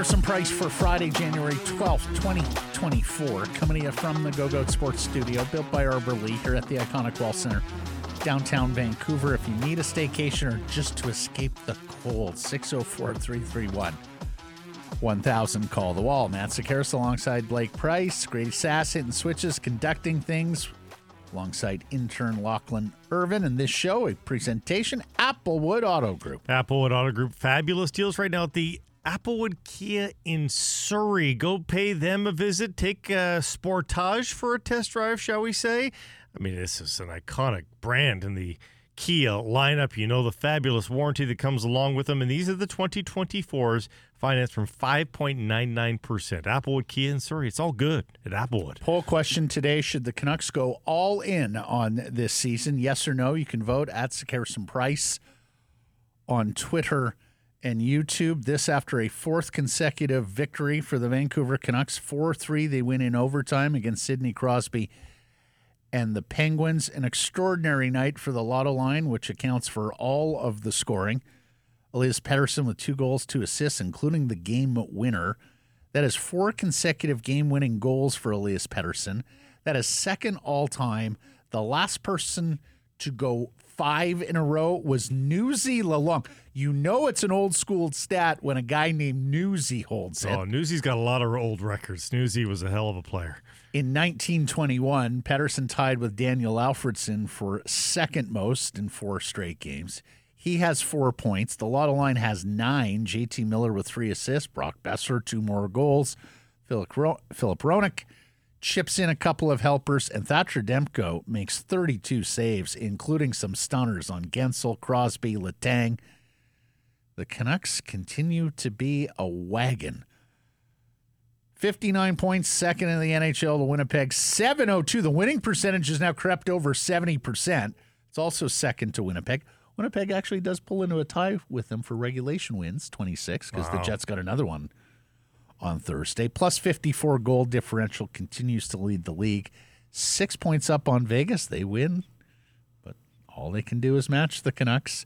Harrison Price for Friday, January 12th, 2024. Coming to you from the Go Goat Sports Studio, built by Arbor Lee here at the iconic Wall Center, downtown Vancouver. If you need a staycation or just to escape the cold, 604 331 1000. Call the wall. Matt Sekeres alongside Blake Price, Grady Sass hitting switches, conducting things alongside intern Lachlan Irvin. And this show, a presentation, Applewood Auto Group. Applewood Auto Group, fabulous deals right now at the Applewood Kia in Surrey. Go pay them a visit. Take a Sportage for a test drive, shall we say? I mean, this is an iconic brand in the Kia lineup. You know the fabulous warranty that comes along with them. And these are the 2024s financed from 5.99%. Applewood Kia in Surrey. It's all good at Applewood. Poll question today Should the Canucks go all in on this season? Yes or no? You can vote at Sekeres and Price on Twitter and YouTube. This after a fourth consecutive victory for the Vancouver Canucks. 4 3. They win in overtime against Sidney Crosby and the Penguins. An extraordinary night for the Lotto line, which accounts for all of the scoring. Elias Pettersson with two goals, two assists, including the game winner. That is four consecutive game winning goals for Elias Pettersson. That is second all time. The last person to go five in a row was Newsy Lalonde. You know it's an old school stat when a guy named Newsy holds it. Oh, Newsy's got a lot of old records. Newsy was a hell of a player. In 1921, Pettersson tied with Daniel Alfredsson for second most in four straight games. He has four points. The Lotto line has nine. JT Miller with three assists. Brock Boeser, two more goals. Philip, Ro- Filip Hronek chips in a couple of helpers, and Thatcher Demko makes 32 saves, including some stunners on Guentzel, Crosby, Letang. The Canucks continue to be a wagon. 59 points, second in the NHL to Winnipeg. 702. The winning percentage has now crept over 70%. It's also second to Winnipeg. Winnipeg actually does pull into a tie with them for regulation wins, 26, because wow. the Jets got another one on Thursday. Plus 54 goal differential continues to lead the league. Six points up on Vegas. They win, but all they can do is match the Canucks.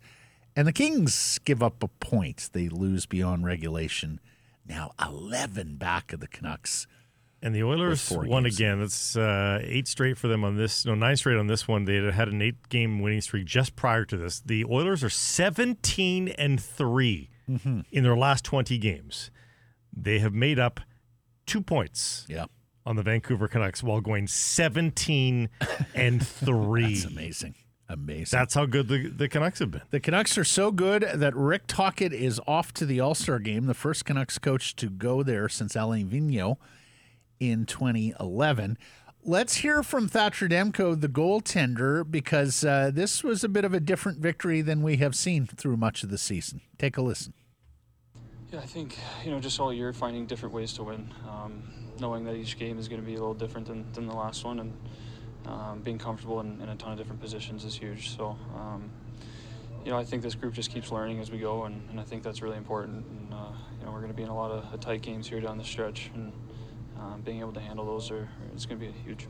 And the Kings give up a point. They lose beyond regulation. Now 11 back of the Canucks. And the Oilers won games. again. That's uh, eight straight for them on this. No, nine straight on this one. They had an eight-game winning streak just prior to this. The Oilers are seventeen and 3 mm-hmm. in their last twenty games. They have made up two points. Yeah. On the Vancouver Canucks while going seventeen and three. That's amazing. Amazing. That's how good the, the Canucks have been. The Canucks are so good that Rick Tocchet is off to the All Star game, the first Canucks coach to go there since Alain Vigneault in 2011. Let's hear from Thatcher Demko, the goaltender, because uh, this was a bit of a different victory than we have seen through much of the season. Take a listen. Yeah, I think, you know, just all year finding different ways to win, um, knowing that each game is going to be a little different than, than the last one, and um, being comfortable in, in, a ton of different positions is huge. So, um, you know, I think this group just keeps learning as we go, and, and I think that's really important. And, uh, you know, we're going to be in a lot of tight games here down the stretch, and um, being able to handle those are it's going to be a huge.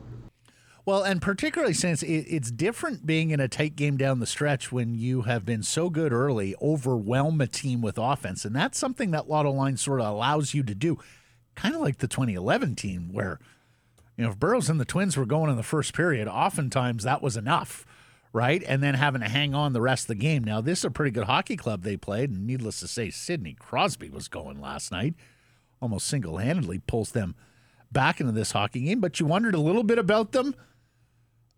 Well, and particularly since it, it's different being in a tight game down the stretch when you have been so good early, overwhelm a team with offense, and that's something that Lotto Line sort of allows you to do, kind of like the 2011 team, where you know if Burrows and the Twins were going in the first period, oftentimes that was enough, right? And then having to hang on the rest of the game. Now this is a pretty good hockey club they played, and needless to say, Sidney Crosby was going last night, almost single handedly pulls them back into this hockey game, but you wondered a little bit about them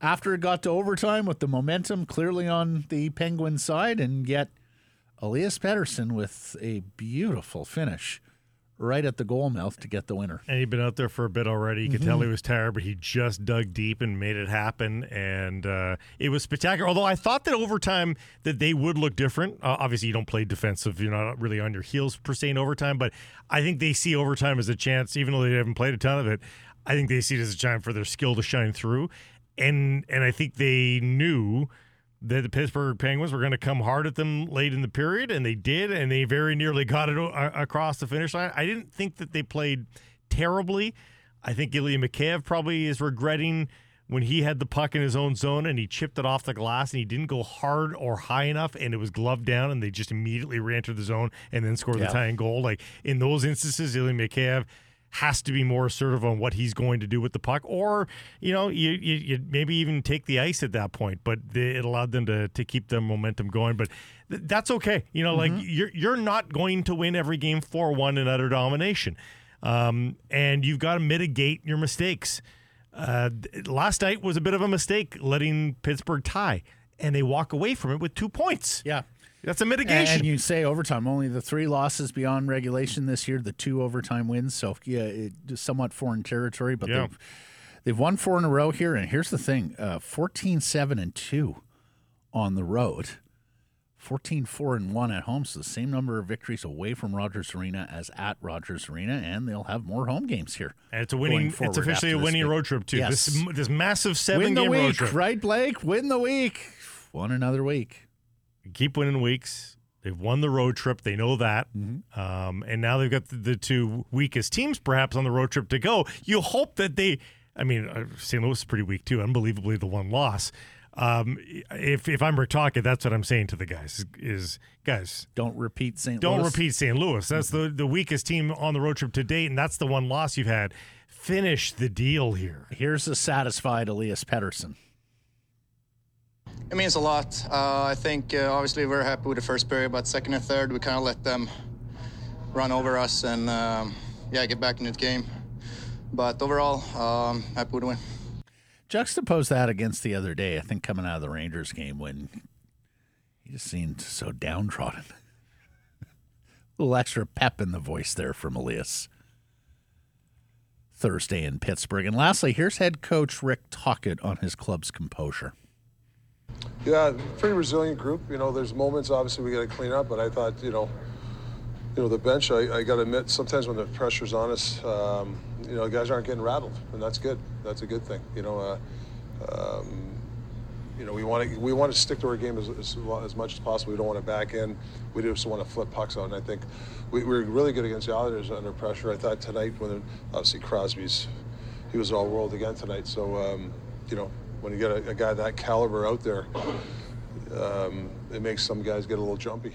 after it got to overtime with the momentum clearly on the Penguin side, and yet Elias Pettersson with a beautiful finish right at the goal mouth to get the winner. And he'd been out there for a bit already. You could mm-hmm. tell he was tired, but he just dug deep and made it happen. And uh, it was spectacular. Although I thought that overtime that they would look different. Uh, obviously, you don't play defensive. You're not really on your heels per se in overtime. But I think they see overtime as a chance, even though they haven't played a ton of it. I think they see it as a time for their skill to shine through. And and I think they knew – that the Pittsburgh Penguins were going to come hard at them late in the period, and they did, and they very nearly got it uh, across the finish line. I didn't think that they played terribly. I think Ilya Mikheyev probably is regretting when he had the puck in his own zone and he chipped it off the glass and he didn't go hard or high enough and it was gloved down and they just immediately re-entered the zone and then scored Yeah. the tying goal. Like in those instances, Ilya Mikheyev has to be more assertive on what he's going to do with the puck, or you know, you, you, you maybe even take the ice at that point. But they, it allowed them to to keep the momentum going. But th- that's okay. You know, like you're you're not going to win every game four one in utter domination, um, and you've got to mitigate your mistakes. Uh, last night was a bit of a mistake, letting Pittsburgh tie, and they walk away from it with two points. Yeah. That's a mitigation. and you say overtime, only the three losses beyond regulation this year, the two overtime wins. So, yeah, it is somewhat foreign territory, but Yeah. they've, they've won four in a row here. And here's the thing uh, 14 7 and 2 on the road, 14 4 and 1 at home. So, the same number of victories away from Rogers Arena as at Rogers Arena. And they'll have more home games here. And it's a winning. It's officially a winning road trip too. Yes. This this massive seven Win the game road trip. right, Blake? Win the week. Won another week. Keep winning weeks. They've won the road trip. They know that, Mm-hmm. um, and now they've got the, the two weakest teams perhaps on the road trip to go. You hope that they. I mean, uh, St. Louis is pretty weak too. Unbelievably, the one loss. Um, if if I'm Rick Tocchet, that's what I'm saying to the guys is, guys Don't repeat St. Louis. Don't Louis. repeat St. Louis. That's the the weakest team on the road trip to date, and that's the one loss you've had. Finish the deal here. Here's a satisfied Elias Pettersson. It means a lot. Uh, I think uh, obviously we're happy with the first period, but second and third we kind of let them run over us and um, yeah get back into the game. But overall, um, happy with the win. Juxtapose that against the other day, I think coming out of the Rangers game when he just seemed so downtrodden. a little extra pep in the voice there from Elias. Thursday in Pittsburgh. And lastly, here's head coach Rick Tocchet on his club's composure. Yeah, pretty resilient group. You know, there's moments obviously we got to clean up, but I thought, you know, you know the bench. I, I got to admit, sometimes when the pressure's on us, um, you know, guys aren't getting rattled, and that's good. That's a good thing. You know, uh, um, you know, we want to we want to stick to our game as, as, as much as possible. We don't want to back in. We just want to flip pucks out. And I think we, we were really good against the Islanders under pressure. I thought tonight, when obviously Crosby's, he was all world again tonight. So um, you know, when you get a, a guy that caliber out there, um, it makes some guys get a little jumpy.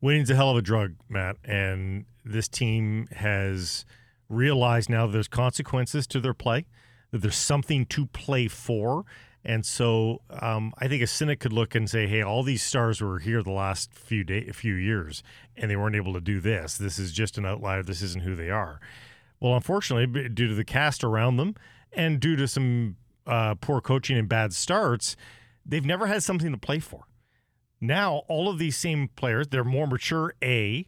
Winning's a hell of a drug, Matt, and this team has realized now there's consequences to their play, that there's something to play for. And so um, I think a cynic could look and say, "Hey, all these stars were here the last few day, few years, and they weren't able to do this. This is just an outlier. This isn't who they are." Well, unfortunately, due to the cast around them and due to some uh, poor coaching and bad starts, they've never had something to play for. Now, all of these same players, they're more mature, A,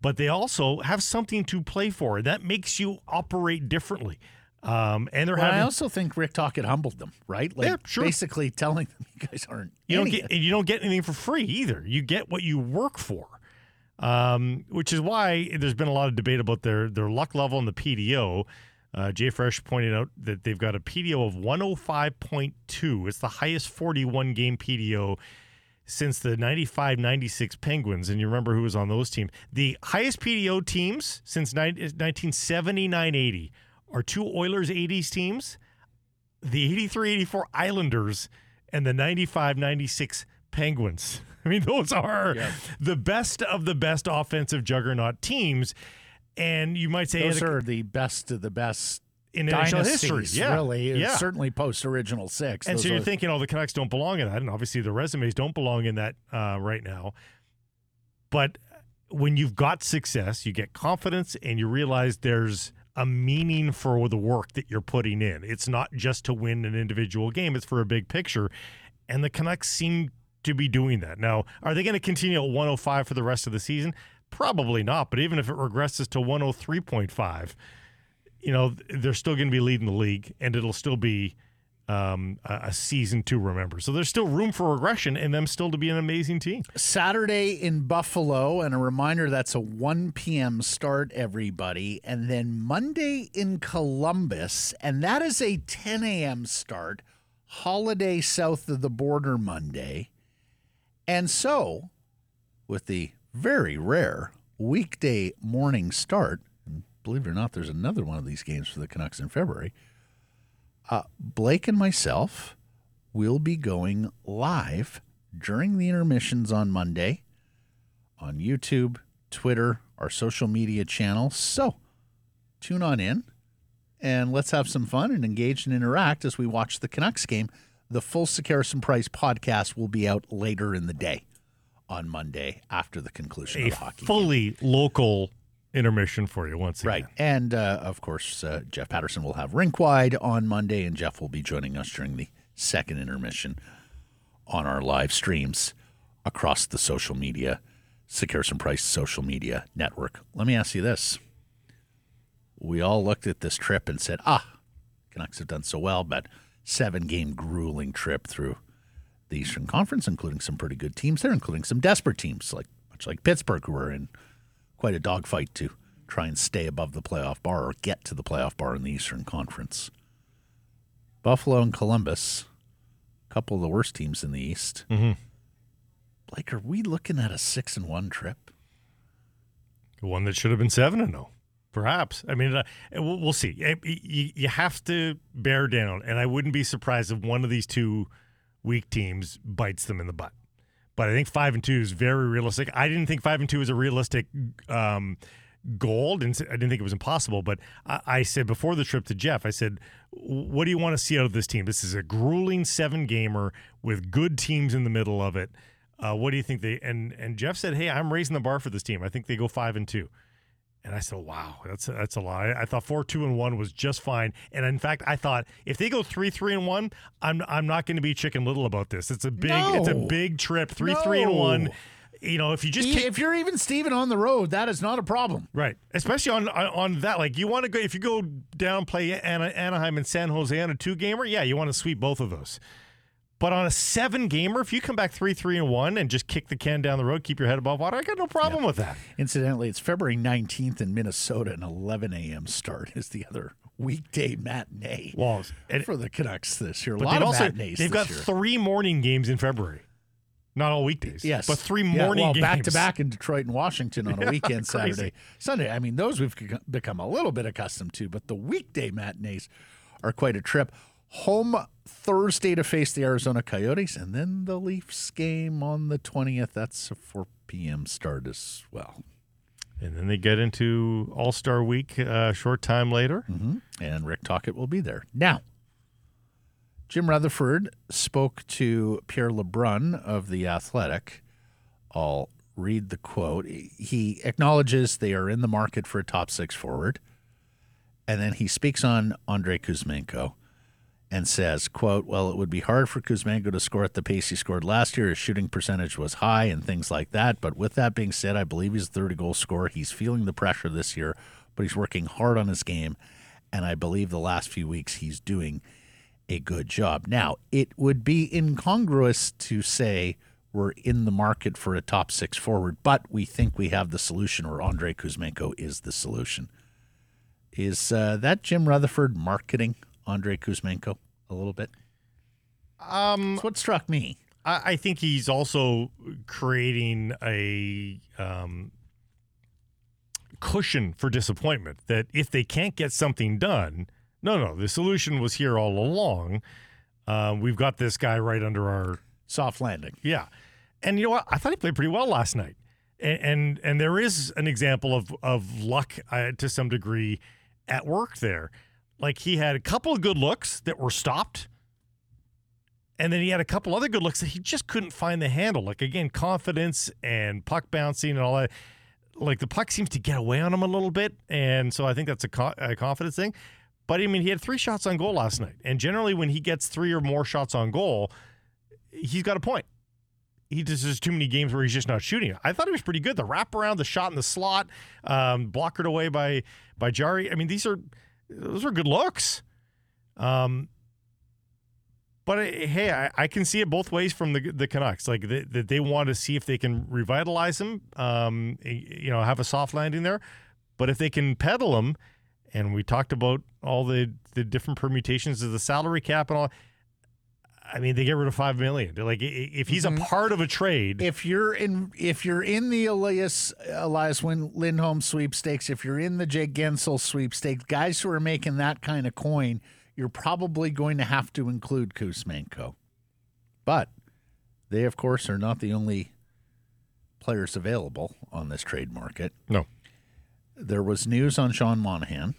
but they also have something to play for. That makes you operate differently. Um, and they're Well, I also think Rick Tocchet humbled them, right? Like Yeah, sure. basically telling them you guys aren't you don't get you don't get anything for free either. You get what you work for, um, which is why there's been a lot of debate about their their luck level in the PDO. Uh, Jay Fresh pointed out that they've got a PDO of 105.2. It's the highest 41 game PDO since the 95-96 Penguins, and you remember who was on those teams. The highest PDO teams since 1979-80 are two Oilers 80s teams, the 83-84 Islanders, and the 95-96 Penguins. I mean, those are the best of the best offensive juggernaut teams. And you might say Those are the best of the best in NHL history. Yeah. really. Yeah. Certainly post original six. And so you're are- thinking, oh, the Canucks don't belong in that, and obviously the resumes don't belong in that uh, right now. But when you've got success, you get confidence, and you realize there's a meaning for the work that you're putting in. It's not just to win an individual game; it's for a big picture. And the Canucks seem to be doing that. Now, are they going to continue at 105 for the rest of the season? Probably not. But even if it regresses to 103.5, you know they're still going to be leading the league, and it'll still be um, a, season to remember. So there's still room for regression, and them still to be an amazing team. Saturday in Buffalo, and a reminder that's a 1 p.m. start, everybody. And then Monday in Columbus, and that is a 10 a.m. start, holiday south of the border Monday. And so, with the very rare weekday morning start, believe it or not, there's another one of these games for the Canucks in February. Uh, Blake and myself will be going live during the intermissions on Monday on YouTube, Twitter, our social media channels. So tune on in and let's have some fun and engage and interact as we watch the Canucks game. The full Sekeres and Price podcast will be out later in the day on Monday after the conclusion A of the hockey game. fully local intermission for you once again. Right. And uh, of course, uh, Jeff Paterson will have Rink Wide on Monday, and Jeff will be joining us during the second intermission on our live streams across the social media, Sekeres and Price social media network. Let me ask you this. We all looked at this trip and said, ah, Canucks have done so well, but seven game grueling trip through the Eastern Conference, including some pretty good teams there, including some desperate teams, like much like Pittsburgh, who are in quite a dogfight to try and stay above the playoff bar or get to the playoff bar in the Eastern Conference. Buffalo and Columbus, a couple of the worst teams in the East. Mhm. Like, are we looking at a six and one trip? One that should have been seven and zero, perhaps. I mean, uh, we'll, we'll see. Eh, You, you have to bear down, and I wouldn't be surprised if one of these two weak teams bites them in the butt. But I think five and two is very realistic. I didn't think five and two was a realistic um, goal. Didn't, I didn't think it was impossible. But I, I said before the trip to Jeff, I said, "What do you want to see out of this team? This is a grueling seven gamer with good teams in the middle of it." Uh, what do you think they and and Jeff said, "Hey, I'm raising the bar for this team. I think they go five and two. And I said, "Wow, that's that's a lot." I, I thought four two and one was just fine. And in fact, I thought if they go three three and one, I'm I'm not going to be chicken little about this. It's a big it's a big trip. Three three and one. You know, if you just E- if you're even Steven on the road, that is not a problem. Right, especially on on, on that. Like you want to go if you go down play Ana, Anaheim and San Jose on a two gamer. Yeah, you want to sweep both of those. But on a seven gamer, if you come back three three and one and just kick the can down the road, keep your head above water, I got no problem with that. Incidentally, it's February 19th in Minnesota, and 11 a.m. start is the other weekday matinee Well, and, for the Canucks this year. A lot they've of also matinees they've got year. three morning games in February, not all weekdays. Yes, but three Yeah, morning well, games back to back in Detroit and Washington on a Yeah, weekend, crazy. Saturday, Sunday. I mean, those we've become a little bit accustomed to, but the weekday matinees are quite a trip. Home Thursday to face the Arizona Coyotes, and then the Leafs game on the twentieth. That's a four p.m. start as well. and then they get into All Star Week uh, a short time later. hmm And Rick Tocchet will be there. Now, Jim Rutherford spoke to Pierre LeBrun of The Athletic. I'll read the quote. He acknowledges they are in the market for a top six forward. And then he speaks on Andrei Kuzmenko and says, quote, well, it would be hard for Kuzmenko to score at the pace he scored last year. His shooting percentage was high and things like that. But with that being said, I believe he's a 30 goal scorer. He's feeling the pressure this year, but he's working hard on his game. And I believe the last few weeks he's doing a good job. Now, it would be incongruous to say we're in the market for a top six forward, but we think we have the solution, or Andrei Kuzmenko is the solution. Is uh, that Jim Rutherford marketing Andrei Kuzmenko a little bit? Um, That's what struck me. I, I think he's also creating a um, cushion for disappointment that if they can't get something done, no, no, the solution was here all along. Um, we've got this guy right under our Soft landing. yeah, and you know what? I thought he played pretty well last night, and and, and there is an example of of luck uh, to some degree at work there. Like he had a couple of good looks that were stopped, and then he had a couple other good looks that he just couldn't find the handle. Like again, confidence and puck bouncing and all that. Like the puck seems to get away on him a little bit, and so I think that's a, co- a confidence thing. But I mean, he had three shots on goal last night, and generally when he gets three or more shots on goal, he's got a point. He just there's too many games where he's just not shooting. I thought he was pretty good. The wraparound, the shot in the slot, um, blockered away by by Jarry. I mean, these are those are good looks. Um, but uh, hey, I, I can see it both ways from the the Canucks. Like that they, they want to see if they can revitalize him. Um, you know, have a soft landing there. But if they can peddle him, and we talked about all the the different permutations of the salary cap and all. I mean, they get rid of five million. They're like, if he's a mm-hmm. part of a trade, If you're in, if you're in the Elias Elias Lindholm sweepstakes, if you're in the Jake Guentzel sweepstakes, guys who are making that kind of coin, you're probably going to have to include Kuzmenko. But they, of course, are not the only players available on this trade market. No. There was news on Sean Monahan,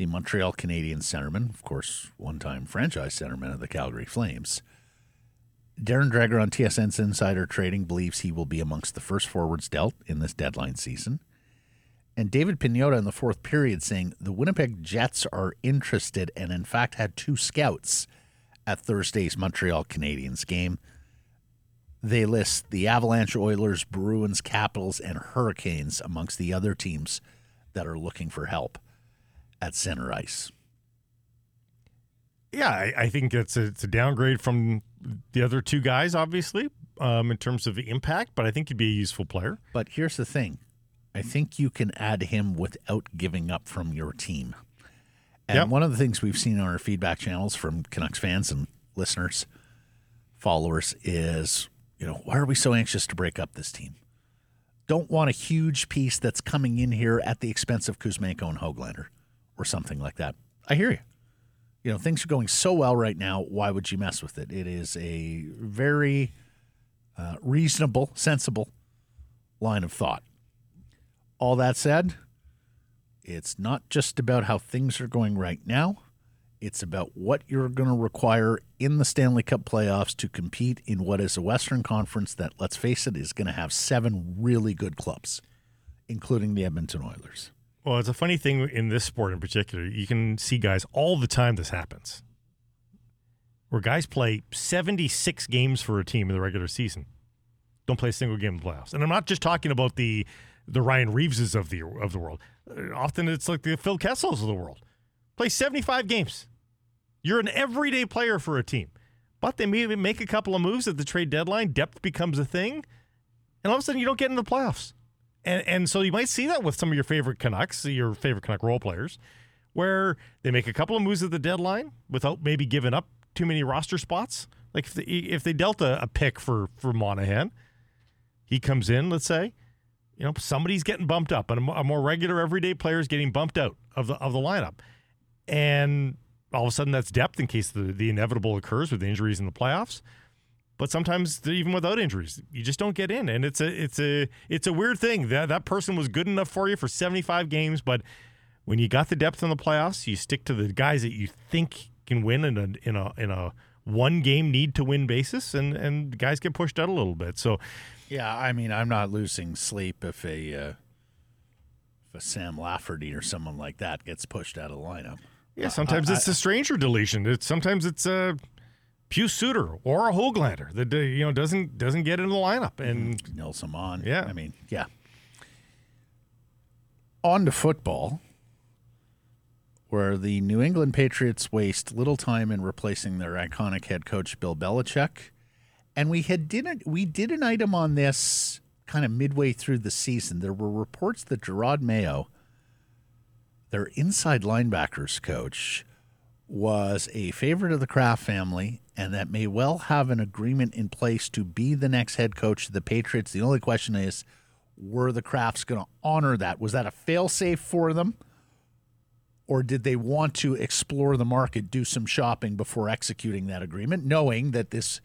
the Montreal Canadiens centerman, of course, one time franchise centerman of the Calgary Flames. Darren Dreger on TSN's Insider Trading believes he will be amongst the first forwards dealt in this deadline season. And David Pagnotta in the fourth period saying the Winnipeg Jets are interested and, in fact, had two scouts at Thursday's Montreal Canadiens game. They list the Avalanche, Oilers, Bruins, Capitals, and Hurricanes amongst the other teams that are looking for help at center ice. Yeah, I, I think it's a, it's a downgrade from the other two guys, obviously, um, in terms of impact, but I think he'd be a useful player. But here's the thing I think you can add him without giving up from your team. And Yep. one of the things we've seen on our feedback channels from Canucks fans and listeners, followers, is you know why are we so anxious to break up this team? Don't want a huge piece that's coming in here at the expense of Kuzmenko and Hoglander or something like that. I hear you. You know things are going so well right now. Why would you mess with it? It is a very uh, reasonable, sensible line of thought. All that said, it's not just about how things are going right now. It's about what you're going to require in the Stanley Cup playoffs to compete in what is a Western Conference that, let's face it, is going to have seven really good clubs, including the Edmonton Oilers. Well, it's a funny thing in this sport in particular. You can see guys all the time this happens. Where guys play 76 games for a team in the regular season. Don't play a single game in the playoffs. And I'm not just talking about the the Ryan Reaveses of the of the world. Often it's like the Phil Kessels of the world. Play 75 games. You're an everyday player for a team. But they maybe make a couple of moves at the trade deadline, depth becomes a thing, and all of a sudden you don't get into the playoffs. And and so you might see that with some of your favorite Canucks, your favorite Canuck role players, where they make a couple of moves at the deadline without maybe giving up too many roster spots. Like if they, if they dealt a, a pick for for Monahan, he comes in, let's say, you know somebody's getting bumped up, and a, more regular everyday player is getting bumped out of the of the lineup, and all of a sudden that's depth in case the the inevitable occurs with injuries in the playoffs but sometimes even without injuries, you just don't get in, and it's a it's a it's a weird thing. That that person was good enough for you for 75 games, but when you got the depth in the playoffs, you stick to the guys that you think can win in a in a in a one game need to win basis, and and guys get pushed out a little bit. So Yeah, I mean, I'm not losing sleep if a uh, if a Sam Lafferty or someone like that gets pushed out of the lineup. yeah, sometimes it's a stranger deletion. It's sometimes it's a Pius Suter or a Hoglander that uh, you know doesn't doesn't get in the lineup, and Nilsson on. Yeah. I mean, yeah. On to football, where the New England Patriots waste little time in replacing their iconic head coach Bill Belichick, and we had did a, we did an item on this kind of midway through the season. There were reports that Jerod Mayo, their inside linebackers coach, was a favorite of the Kraft family and that may well have an agreement in place to be the next head coach of the Patriots. The only question is were the Krafts going to honor that? Was that a failsafe for them? Or did they want to explore the market, do some shopping before executing that agreement, knowing that this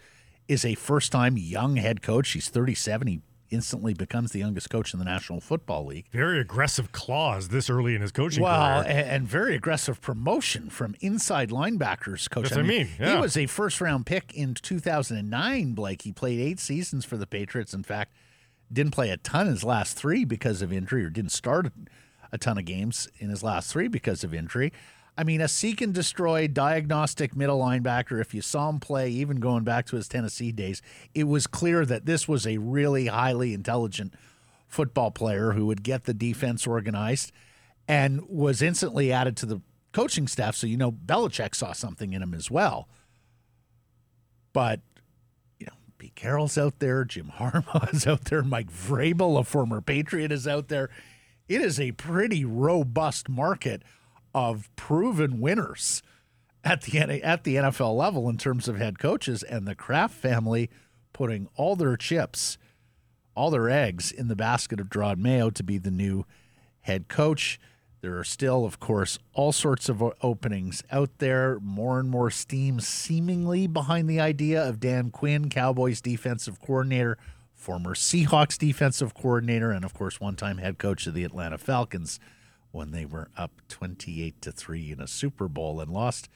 is a first time young head coach? He's 37. He instantly becomes the youngest coach in the National Football League. very aggressive clause this early in his coaching Well, career. and, and very aggressive promotion from inside linebackers coach. That's what I mean, He was a first round pick in 2009, Blake. He played eight seasons for the Patriots. In fact, didn't play a ton in his last three because of injury, or didn't start a ton of games in his last three because of injury. I mean, a seek and destroy diagnostic middle linebacker. If you saw him play, even going back to his Tennessee days, it was clear that this was a really highly intelligent football player who would get the defense organized and was instantly added to the coaching staff. So, you know, Belichick saw something in him as well. But, you know, Pete Carroll's out there, Jim Harbaugh is out there, Mike Vrabel, a former Patriot, is out there. It is a pretty robust market of proven winners at the at the NFL level in terms of head coaches, and the Kraft family putting all their chips, all their eggs in the basket of Jerod Mayo to be the new head coach. There are still, of course, all sorts of openings out there. More and more steam seemingly behind the idea of Dan Quinn, Cowboys defensive coordinator, former Seahawks defensive coordinator, and of course, one time head coach of the Atlanta Falcons when they were up 28 to 3 in a Super Bowl and lost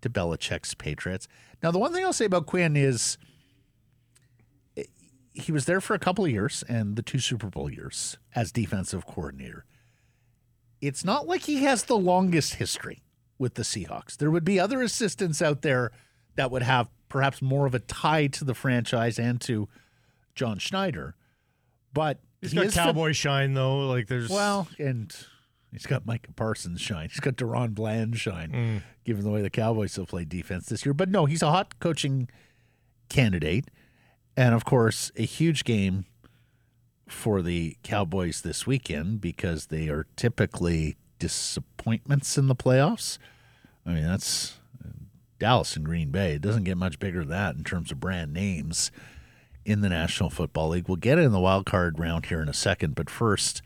to Belichick's Patriots. Now, the one thing I'll say about Quinn is eh, he was there for a couple of years and the two Super Bowl years as defensive coordinator it's not like he has the longest history with the Seahawks. There would be other assistants out there that would have perhaps more of a tie to the franchise and to John Schneider. But he's he got cowboy shine though. Like there's well, and he's got Micah Parsons shine. He's got DaRon Bland shine, mm. given the way the Cowboys have played defense this year. But no, he's a hot coaching candidate, and of course, a huge game for the Cowboys this weekend because they are typically disappointments in the playoffs. I mean, that's Dallas and Green Bay. It doesn't get much bigger than that in terms of brand names in the National Football League. We'll get in the wild card round here in a second, but first,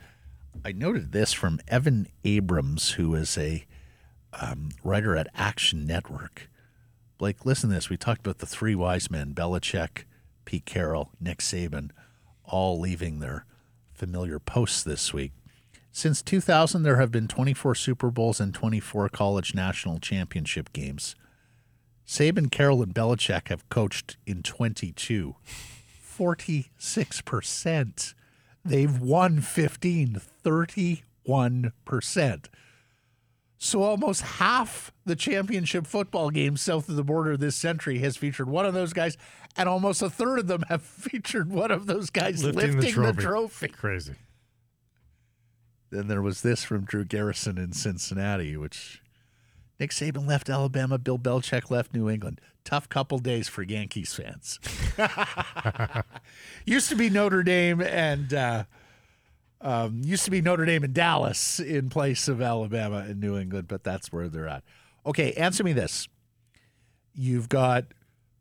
I noted this from Evan Abrams, who is a um, writer at Action Network. Blake, listen to this. We talked about the three wise men Belichick, Pete Carroll, Nick Saban all leaving their familiar posts this week. Since 2000, there have been 24 Super Bowls and 24 college national championship games. Saban, Carroll, and Belichick have coached in 22. 46%. They've won 15, 31%. So almost half the championship football games south of the border this century has featured one of those guys, and almost a third of them have featured one of those guys lifting, lifting the, trophy. the, trophy. Crazy. Then there was this from Drew Garrison in Cincinnati, which Nick Saban left Alabama, Bill Belichick left New England. Tough couple days for Yankees fans. Used to be Notre Dame and uh, um, used to be Notre Dame and Dallas in place of Alabama and New England, but that's where they're at. Okay, answer me this. You've got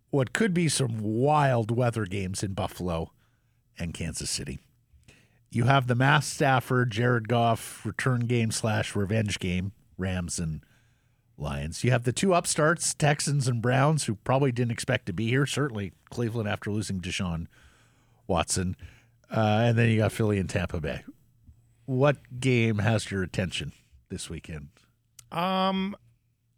what could be some wild weather games in Buffalo and Kansas City. You have the Matt Stafford, Jared Goff return game slash revenge game, Rams and Lions. You have the two upstarts, Texans and Browns, who probably didn't expect to be here. Certainly Cleveland after losing Deshaun Watson. Uh, and then you got Philly and Tampa Bay. What game has your attention this weekend? Um,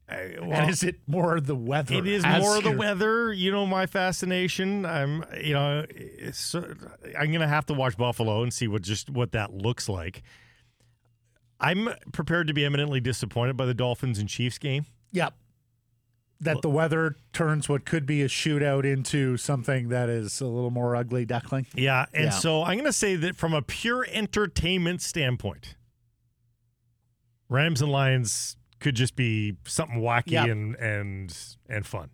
well, and is it more the weather? It is more the weather. You know my fascination. I'm, you know, I'm gonna have to watch Buffalo and see what just what that looks like. I'm prepared to be eminently disappointed by the Dolphins and Chiefs game. Yep. That the weather turns what could be a shootout into something that is a little more ugly duckling. Yeah, and yeah. so I'm going to say that from a pure entertainment standpoint, Rams and Lions could just be something wacky yep. and and and fun.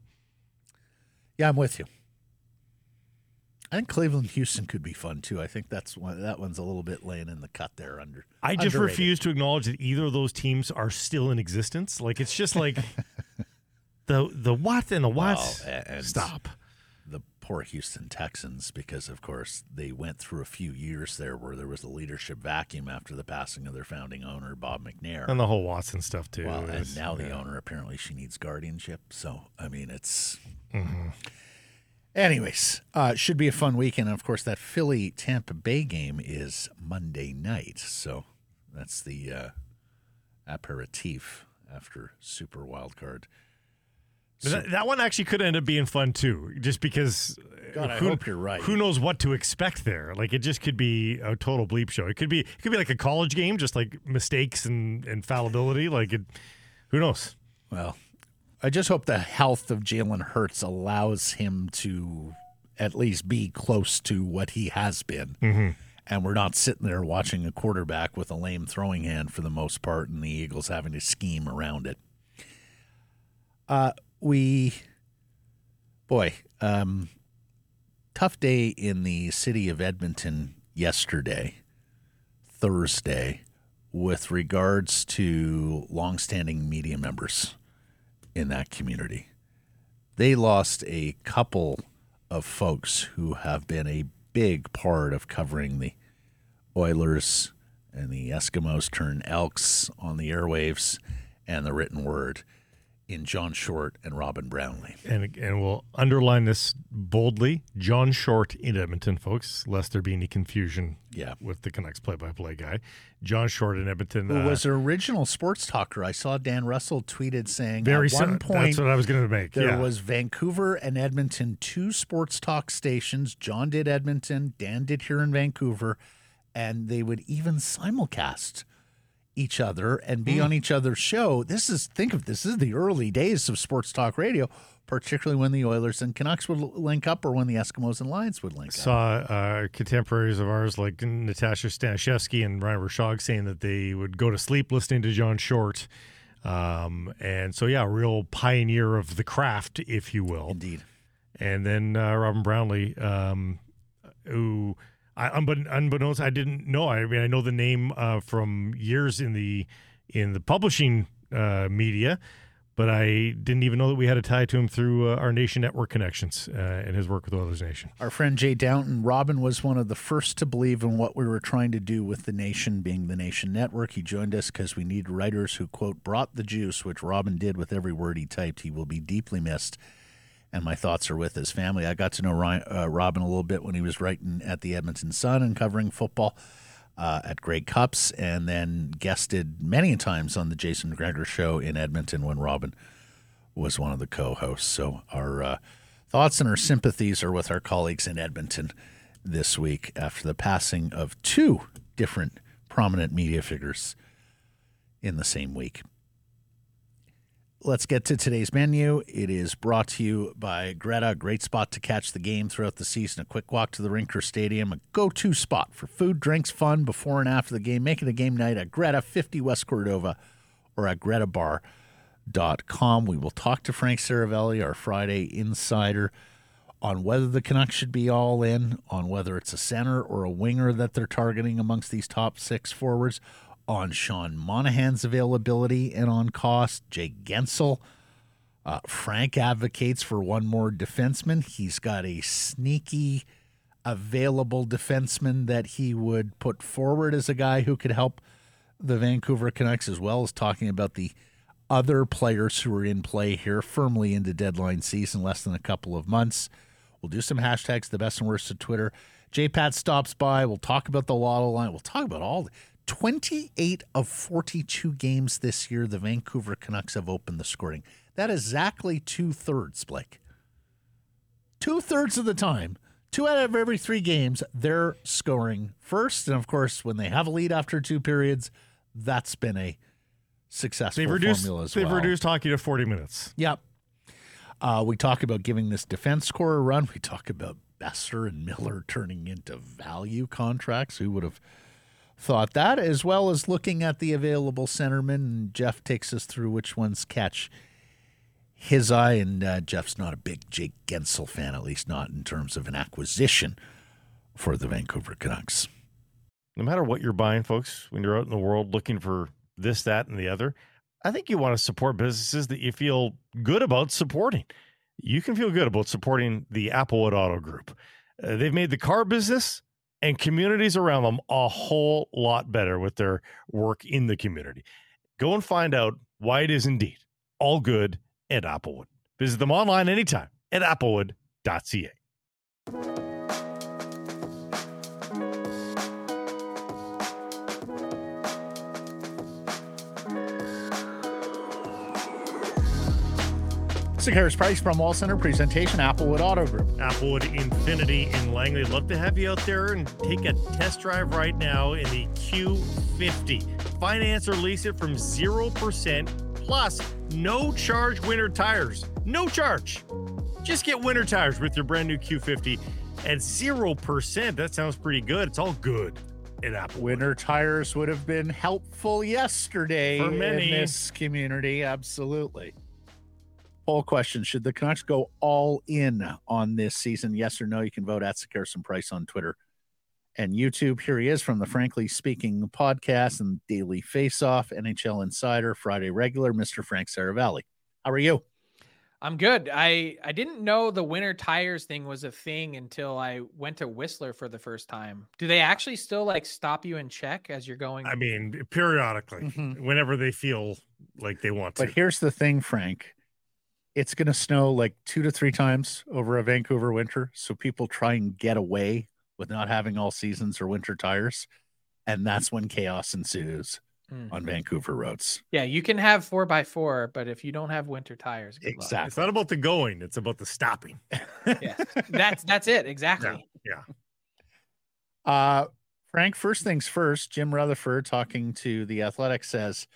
Yeah, I'm with you. I think Cleveland Houston could be fun too. I think that's one that one's a little bit laying in the cut there under. I just underrated. refuse to acknowledge that either of those teams are still in existence. Like it's just like the the what and the what. And Stop The poor Houston Texans because, of course, they went through a few years there where there was a leadership vacuum after the passing of their founding owner, Bob McNair. And the whole Watson stuff, too. Well, is, and now yeah. the owner apparently she needs guardianship. So, I mean, it's. Mm-hmm. Anyways, uh, should be a fun weekend. Of course, that Philly Tampa Bay game is Monday night. So that's the uh, aperitif after Super Wild Card. So, that, that, one actually could end up being fun too, just because. God, who, I hope you're right. Who knows what to expect there? Like it just could be a total bleep show. It could be. It could be like a college game, just like mistakes and and fallibility. Like it. Who knows? Well, I just hope the health of Jalen Hurts allows him to at least be close to what he has been. Mm-hmm. And we're not sitting there watching a quarterback with a lame throwing hand for the most part, and the Eagles having to scheme around it. Uh, we, boy, um, tough day in the city of Edmonton yesterday, Thursday, with regards to longstanding media members in that community. They lost a couple of folks who have been a big part of covering the Oilers and the Eskimos turn Elks on the airwaves and the written word in John Short and Robin Brownlee. And and we'll underline this boldly: John Short in Edmonton, folks, lest there be any confusion. Yeah. with the Canucks play-by-play guy, John Short in Edmonton. Who uh, was an original sports talker. I saw Dan Russell tweeted saying very at one point That's what I was going to make. there yeah. was Vancouver and Edmonton, two sports talk stations. John did Edmonton, Dan did here in Vancouver, and they would even simulcast each other and be on each other's show. This is think of this, this is the early days of sports talk radio, particularly when the Oilers and Canucks would link up or when the Eskimos and Lions would link up. saw uh, contemporaries of ours like Natasha Staniszewski and Ryan Rishaug saying that they would go to sleep listening to John Short. Um, and so, yeah, a real pioneer of the craft, if you will. Indeed. And then uh, Robin Brownlee, um, who I unbekn- unbeknownst I didn't know. I mean, I know the name uh, from years in the in the publishing uh, media, but I didn't even know that we had a tie to him through uh, our Nation Network connections uh, and his work with Oilers Nation. Our friend Jay Downton, Robin was one of the first to believe in what we were trying to do with the Nation being the Nation Network. He joined us because we need writers who, quote, brought the juice, which Robin did with every word he typed. He will be deeply missed. And my thoughts are with his family. I got to know Ryan, uh, Robin a little bit when he was writing at the Edmonton Sun and covering football uh, at Grey Cups, and then guested many times on the Jason Gregor show in Edmonton when Robin was one of the co-hosts. So our uh, thoughts and our sympathies are with our colleagues in Edmonton this week after the passing of two different prominent media figures in the same week. Let's get to today's menu. It is brought to you by Greta. Great spot to catch the game throughout the season. A quick walk to the Rinker Stadium. A go-to spot for food, drinks, fun before and after the game. Make it a game night at Greta, 50 West Cordova, or at gretabar.com. We will talk to Frank Seravalli, our Friday insider, on whether the Canucks should be all in, on whether it's a center or a winger that they're targeting amongst these top six forwards, on Sean Monahan's availability and on cost, Jake Guentzel. Uh, Frank advocates for one more defenseman. He's got a sneaky available defenseman that he would put forward as a guy who could help the Vancouver Canucks, as well as talking about the other players who are in play here firmly into deadline season, less than a couple of months. We'll do some hashtags, the best and worst of Twitter. JPAT stops by. We'll talk about the lotto line. We'll talk about all 28 of 42 games this year, the Vancouver Canucks have opened the scoring. That is exactly two thirds, Blake. Two thirds of the time, two out of every three games, they're scoring first. And of course, when they have a lead after two periods, that's been a successful They've reduced, formula as they've well. reduced hockey to 40 minutes. Yep. Uh, we talk about giving this defense core a run. We talk about Boeser and Miller turning into value contracts. Who would have thought that? As well as looking at the available centermen. And Jeff takes us through which ones catch his eye. And uh, Jeff's not a big Jake Guentzel fan, at least not in terms of an acquisition for the Vancouver Canucks. no matter what you're buying, folks, when you're out in the world looking for this, that, and the other, I think you want to support businesses that you feel good about supporting. You can feel good about supporting the Applewood Auto Group. Uh, they've made the car business and communities around them a whole lot better with their work in the community. Go and find out why it is indeed all good at Applewood. Visit them online anytime at applewood.ca. Harris Price from Wall Center presentation, Applewood Auto Group. Applewood Infiniti in Langley. Love to have you out there and take a test drive right now in the Q50. Finance or lease it from 0% plus no charge winter tires. No charge. Just get winter tires with your brand new Q50 at 0%. That sounds pretty good. It's all good. Winter tires would have been helpful yesterday For many. in this community. Absolutely. Poll question Should the Canucks go all in on this season? Yes or no? You can vote at Sekeres and Price on Twitter and YouTube. Here he is from the Frankly Speaking podcast and Daily Face Off, NHL Insider, Friday regular, Mr. Frank Seravalli. How are you? I'm good. I I didn't know the winter tires thing was a thing until I went to Whistler for the first time. Do they actually still like stop you and check as you're going? I mean, periodically, Mhm. whenever they feel like they want to. But here's the thing, Frank. It's going to snow like two to three times over a Vancouver winter. So people try and get away with not having all seasons or winter tires. And that's when chaos ensues Mm. on Vancouver roads. Yeah, you can have four by four, but if you don't have winter tires, good luck. Exactly. it's not about the going; it's about the stopping. Yes, that's that's it exactly. Yeah. Uh, Frank, first things first, Jim Rutherford talking to the Athletic says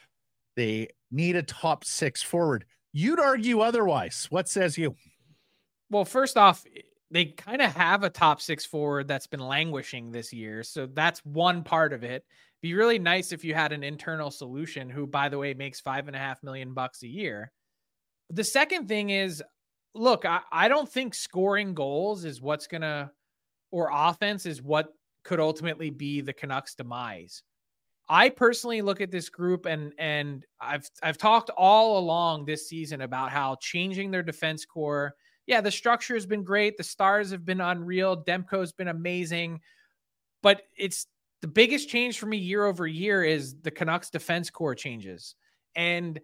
they need a top six forward. You'd argue otherwise. What says you? Well, first off, they kind of have a top six forward that's been languishing this year, so that's one part of it. Be really nice if you had an internal solution, who, by the way, makes five and a half million bucks a year. The second thing is, look, I, I don't think scoring goals is what's gonna, or offense is what could ultimately be the Canucks' demise. I personally look at this group and and I've I've talked all along this season about how changing their defense core. Yeah, the structure has been great. The stars have been unreal. Demko's been amazing. But it's the biggest change for me year over year is the Canucks defense core changes. And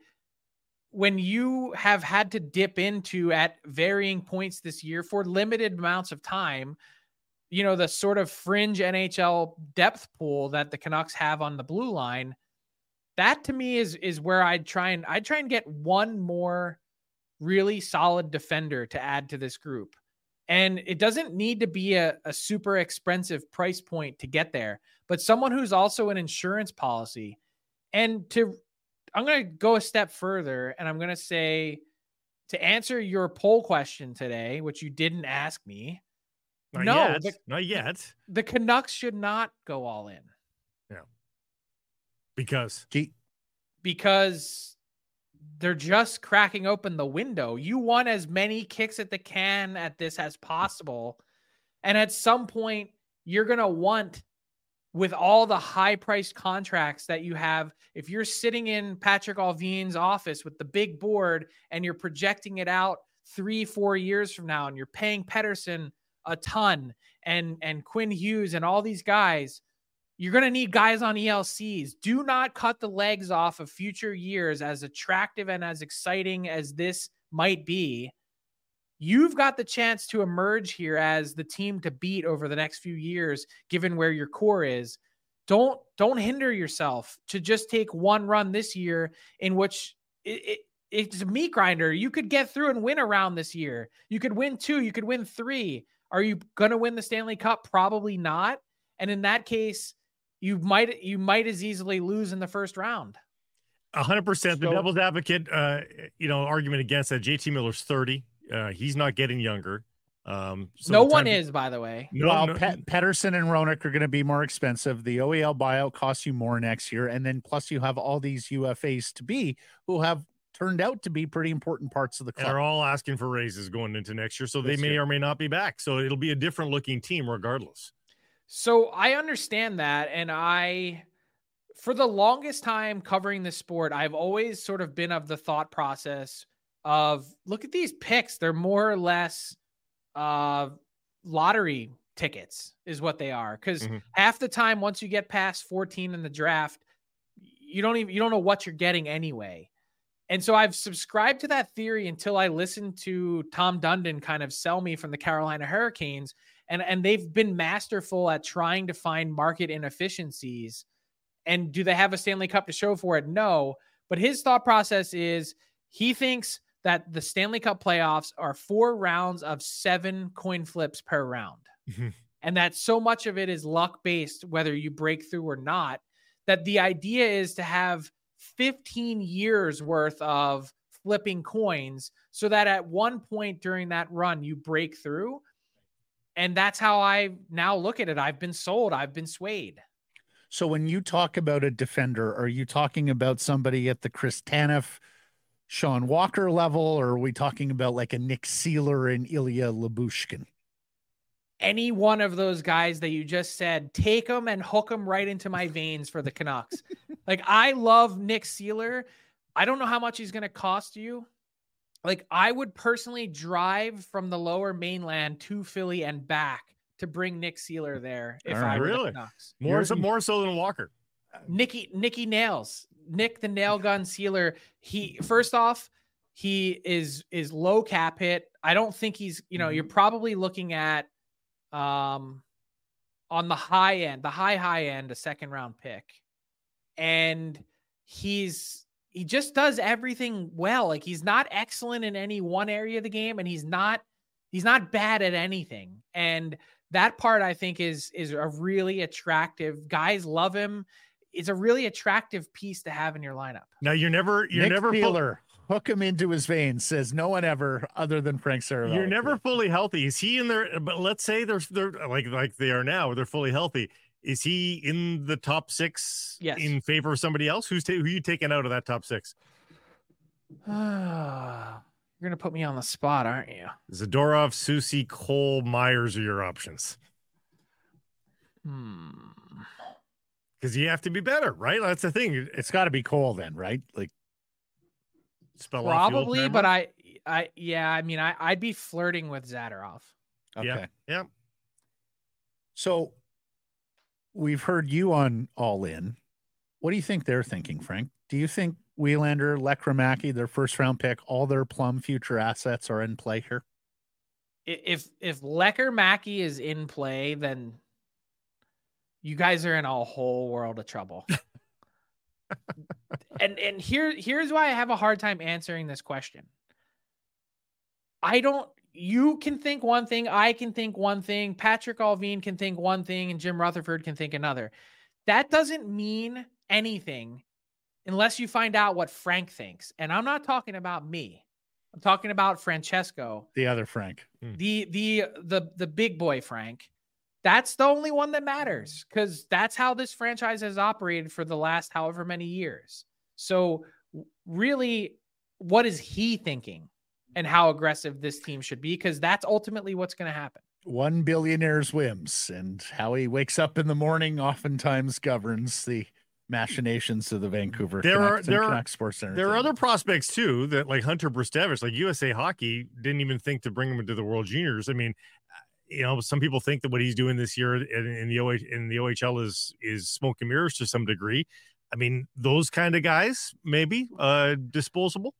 when you have had to dip into at varying points this year for limited amounts of time, you know, the sort of fringe NHL depth pool that the Canucks have on the blue line, that to me is is where I'd try and I'd try and get one more really solid defender to add to this group. And it doesn't need to be a, a super expensive price point to get there, but someone who's also an insurance policy. And to I'm going to go a step further and I'm going to say to answer your poll question today, which you didn't ask me, Not no, yet. the, not yet, the Canucks should not go all in because Gee, because they're just cracking open the window. You want as many kicks at the can at this as possible. And at some point, you're going to want, with all the high priced contracts that you have, if you're sitting in Patrik Allvin's office with the big board and you're projecting it out three, four years from now, and you're paying Pettersson a ton and and Quinn Hughes and all these guys, you're going to need guys on ELCs. Do not cut the legs off of future years as attractive and as exciting as this might be. You've got the chance to emerge here as the team to beat over the next few years given where your core is. Don't don't hinder yourself to just take one run this year in which it, it it's a meat grinder. You could get through and win around this year. You could win two, you could win three. Are you going to win the Stanley Cup? Probably not. And in that case, you might you might as easily lose in the first round. hundred percent. The devil's advocate, uh, you know, argument against that. JT Miller's thirty. Uh, he's not getting younger. Um, so no one time- is, by the way. No, well, no- Pe- Pettersson and Hronek are going to be more expensive. The OEL buyout costs you more next year, and then plus you have all these UFAs to be who have turned out to be pretty important parts of the and club. they're all asking for raises going into next year, so they This may year. or may not be back. So it'll be a different looking team regardless. So I understand that. And I, for the longest time covering this sport, I've always sort of been of the thought process of look at these picks. They're more or less uh, lottery tickets, is what they are. Because Mhm. half the time, once you get past 14 in the draft, you don't even you don't know what you're getting anyway. And so I've subscribed to that theory until I listened to Tom Dundon kind of sell me from the Carolina Hurricanes and and they've been masterful at trying to find market inefficiencies. And do they have a Stanley Cup to show for it? No. But his thought process is he thinks that the Stanley Cup playoffs are four rounds of seven coin flips per round. And that so much of it is luck based, whether you break through or not. That the idea is to have 15 years worth of flipping coins so that at one point during that run you break through and that's how I now look at it. I've been sold. I've been swayed. So when you talk about a defender, are you talking about somebody at the Chris Tanev, Sean Walker level, or are we talking about like a Nick Seeler and Ilya Lyubushkin? Any one of those guys that you just said, take them and hook them right into my veins for the Canucks. like I love Nick Seeler. I don't know how much he's going to cost you. like I would personally drive from the lower mainland to Philly and back to bring Nick Seeler there if All right, I were really? the Canucks. More so, more so than Walker. Nicky Nicky Nails, Nick the nail gun sealer. He first off, he is is low cap hit. I don't think he's, you know, you're mm-hmm. probably looking at um on the high end, the high high end, a second round pick. And he's he just does everything well. Like he's not excellent in any one area of the game and he's not he's not bad at anything. And that part I think is is a really attractive. Guys love him. It's a really attractive piece to have in your lineup. Now you're never you're Nick never full- Wheeler, hook him into his veins. Says no one ever other than Frank Seravalli. You're never fully healthy. Is he in there? But let's say they're they're like like they are now. They're fully healthy. Is he in the top six? Yes. In favor of somebody else? Who's ta- who you taking out of that top six? You're gonna put me on the spot, aren't you? Zadorov, Soucy, Cole, Myers are your options. Hmm. Because you have to be better, right? That's the thing. It's It's got to be Cole then, right? Like spell off the old Probably, grammar. but I, I, yeah, I mean, I, I'd be flirting with Zadorov. okay. yeah, yeah. So we've heard you on All In. What do you think they're thinking, Frank? Do you think Willander, Lekkerimäki, their first round pick, all their plum future assets are in play here? If if Lekkerimäki is in play, then you guys are in a whole world of trouble. and and here here's why I have a hard time answering this question. I don't you can think one thing, I can think one thing, Patrik Allvin can think one thing, and Jim Rutherford can think another. That doesn't mean anything unless you find out what Frank thinks. And I'm not talking about me. I'm talking about Francesco, The other Frank. Hmm. the the the the big boy Frank. That's the only one that matters because that's how this franchise has operated for the last however many years. So really, what is he thinking and how aggressive this team should be? Because that's ultimately what's going to happen. One billionaire's whims and how he wakes up in the morning oftentimes governs the machinations of the Vancouver There are- Canucks and there are- Sports Center. There are other prospects too that like Hunter Brzustewicz, like USA Hockey didn't even think to bring him into the World Juniors. I mean, you know, some people think that what he's doing this year in, in the OH, in the OHL is is smoke and mirrors to some degree. I mean, those kind of guys maybe uh disposable.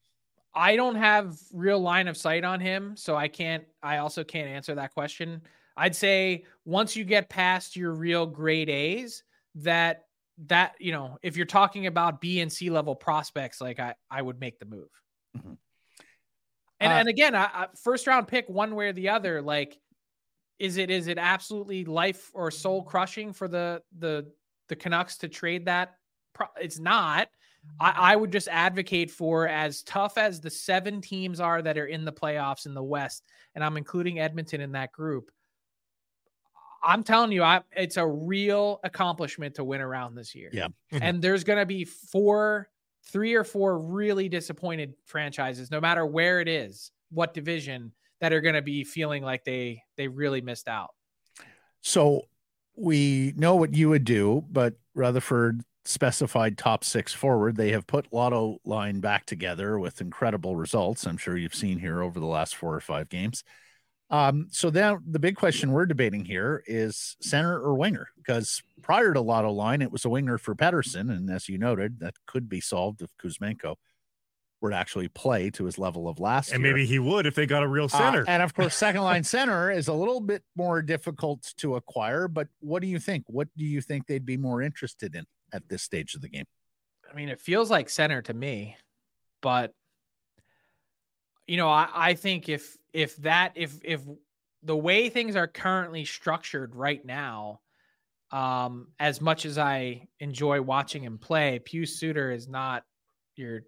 I don't have real line of sight on him, so I can't. I also can't answer that question. I'd say once you get past your real grade A's, that that you know, if you're talking about B and C level prospects, like I I would make the move. Mhm. And Uh, and again, I, I, first round pick one way or the other. Like, is it is it absolutely life or soul crushing for the the the Canucks to trade that? It's not. I, I would just advocate for as tough as the seven teams are that are in the playoffs in the West, and I'm including Edmonton in that group. I'm telling you, I it's a real accomplishment to win around this year. Yeah. and there's going to be four, three or four really disappointed franchises, no matter where it is, what division, that are going to be feeling like they they really missed out. So we know what you would do, but Rutherford specified top six forward. They have put Lotto line back together with incredible results. I'm sure you've seen here over the last four or five games. Um, so then the big question we're debating here is center or winger, because prior to Lotto line, it was a winger for Pettersson. And as you noted, that could be solved if Kuzmenko were to actually play to his level of last And year. maybe he would if they got a real Uh, center. and of course, second line center is a little bit more difficult to acquire. But what do you think? What do you think they'd be more interested in at this stage of the game? I mean, it feels like center to me, but you know, I, I think if if that if if the way things are currently structured right now, um, as much as I enjoy watching him play, Pius Suter is not your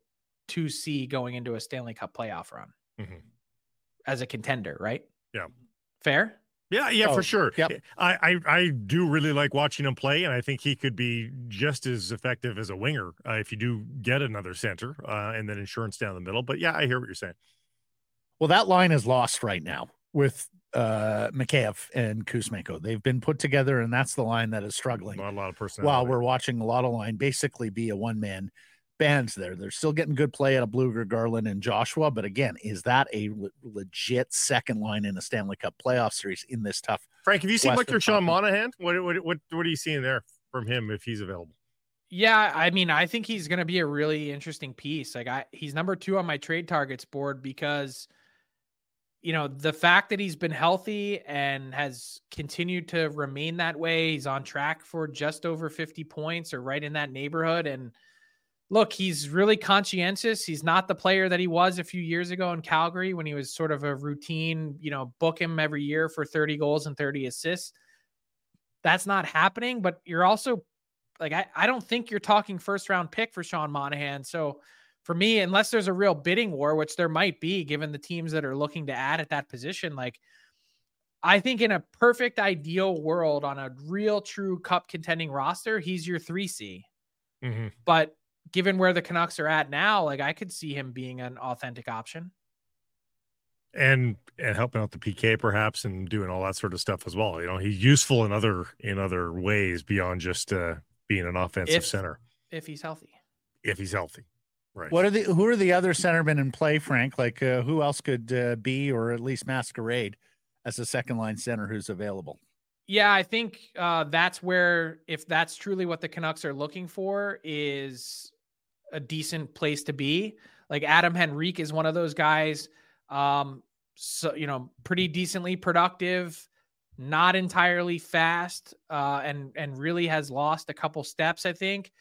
two see going into a Stanley Cup playoff run Mhm. as a contender, right? Yeah. Fair. Yeah, yeah, Oh, for sure. yep. I, I I do really like watching him play, and I think he could be just as effective as a winger uh, if you do get another center uh, and then insurance down the middle. But yeah, I hear what you're saying. Well, that line is lost right now with uh Mikheyev and Kuzmenko. They've been put together, and that's the line that is struggling. Not a lot of personality. While we're watching a lot of line basically be a one man bands there. They're still getting good play out of Blueger, Garland, and Joshua. But again, is that a le- legit second line in a Stanley Cup playoff series in this tough? Frank, have you seen much Western of Sean Monahan? What, what what what are you seeing there from him if he's available? Yeah, I mean, I think he's going to be a really interesting piece. Like I he's number 2 on my trade targets board because you know, the fact that he's been healthy and has continued to remain that way, he's on track for just over 50 points or right in that neighborhood and look, he's really conscientious. He's not the player that he was a few years ago in Calgary when he was sort of a routine, you know, book him every year for 30 goals and 30 assists. That's not happening, but you're also like I, I don't think you're talking first round pick for Sean Monahan. So for me, unless there's a real bidding war, which there might be given the teams that are looking to add at that position, like I think in a perfect ideal world on a real true cup contending roster, he's your 3C. Mm-hmm. But given where the Canucks are at now, like I could see him being an authentic option. And and helping out the PK perhaps and doing all that sort of stuff as well. You know, he's useful in other in other ways beyond just uh, being an offensive If- center If he's healthy. if he's healthy. Right. What are the who are the other centermen in play, Frank? Like uh, who else could uh, be or at least masquerade as a second line center who's available? Yeah, I think uh, that's where, if that's truly what the Canucks are looking for, is a decent place to be. Like Adam Henrique is one of those guys. Um, so you know, pretty decently productive, not entirely fast, uh, and and really has lost a couple steps, I think.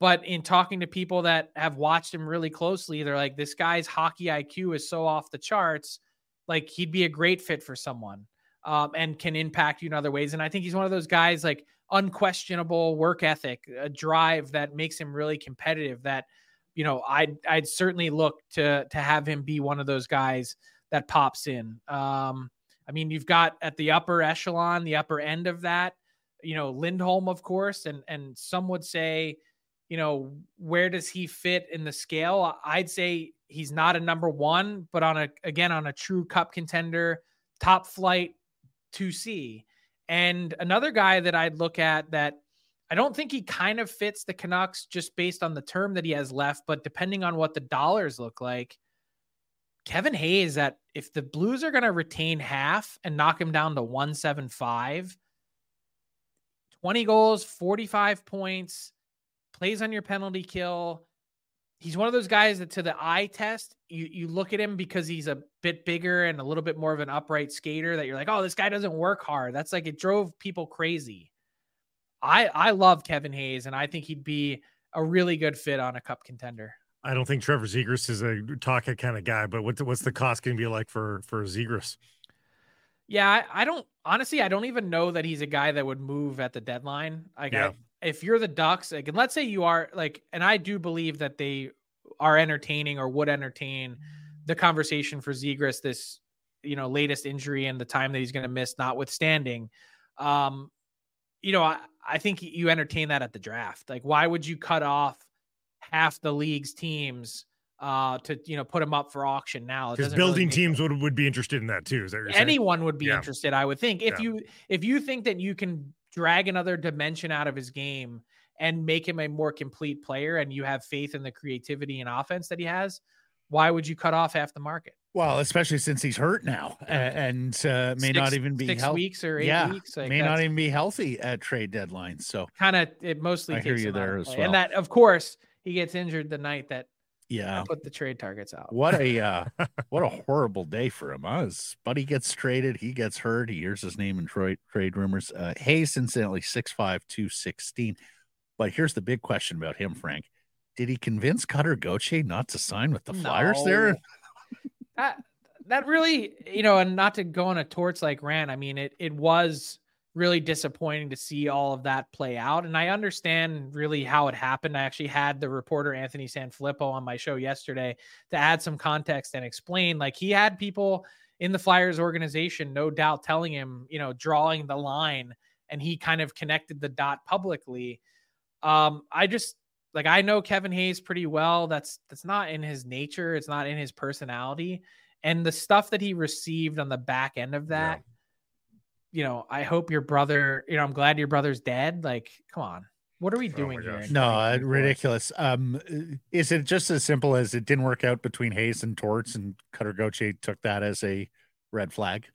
But in talking to people that have watched him really closely, they're like, this guy's hockey IQ is so off the charts. Like he'd be a great fit for someone um, and can impact you in other ways. And I think he's one of those guys like unquestionable work ethic, a drive that makes him really competitive. That you know, I'd I'd certainly look to to have him be one of those guys that pops in. Um, I mean, you've got at the upper echelon, the upper end of that, you know, Lindholm, of course, and and some would say, you know, where does he fit in the scale? I'd say he's not a number one, but on a again on a true cup contender, top flight 2C. And another guy that I'd look at that I don't think he kind of fits the Canucks just based on the term that he has left, but depending on what the dollars look like, Kevin Hayes that if the Blues are going to retain half and knock him down to 175, 20 goals, 45 points, plays on your penalty kill. He's one of those guys that to the eye test, you you look at him because he's a bit bigger and a little bit more of an upright skater that you're like, "Oh, this guy doesn't work hard." That's like it drove people crazy. I I love Kevin Hayes and I think he'd be a really good fit on a cup contender. I don't think Trevor Zegras is a talking kind of guy, but what's what's the cost going to be like for for Zegras? Yeah, I, I don't honestly. I don't even know that he's a guy that would move at the deadline. Like, Yeah. I, if you're the Ducks, like, and let's say you are like, and I do believe that they are entertaining or would entertain the conversation for Zegras this, you know, latest injury and the time that he's going to miss, notwithstanding. Um, you know, I, I think you entertain that at the draft. Like, why would you cut off half the league's teams uh, to you know put them up for auction now? Because doesn't really building teams would would be interested in that too. Is that you're saying? anyone would be Yeah. interested i would think if Yeah. you if you think that you can drag another dimension out of his game and make him a more complete player and you have faith in the creativity and offense that he has why would you cut off half the market Well, especially since he's hurt now and uh, may not even be six healthy. weeks or eight yeah, weeks like may not even be healthy at trade deadline. So kind of it mostly I hear you there as well. and that of course he gets injured the night that I yeah, put the trade targets out what a uh, what a horrible day for him. Huh? His buddy gets traded, he gets hurt. He hears his name in trade trade rumors. Uh, Hayes, incidentally, 6'5", 216. But here's the big question about him, Frank. Did he convince Cutter Gauthier not to sign with the Flyers there? That that really you know and not to go on a torch like rant i mean it it was really disappointing to see all of that play out and i understand really how it happened i actually had the reporter anthony sanfilippo on my show yesterday to add some context and explain like he had people in the flyers organization no doubt telling him you know drawing the line and he kind of connected the dot publicly um i just like I know Kevin Hayes pretty well. That's that's not in his nature. It's not in his personality. And the stuff that he received on the back end of that, you know, I hope your brother, you know, I'm glad your brother's dead. Like, come on. What are we doing here? No, uh, ridiculous. Um, is it just as simple as it didn't work out between Hayes and Torts, and Cutter Gauthier took that as a red flag?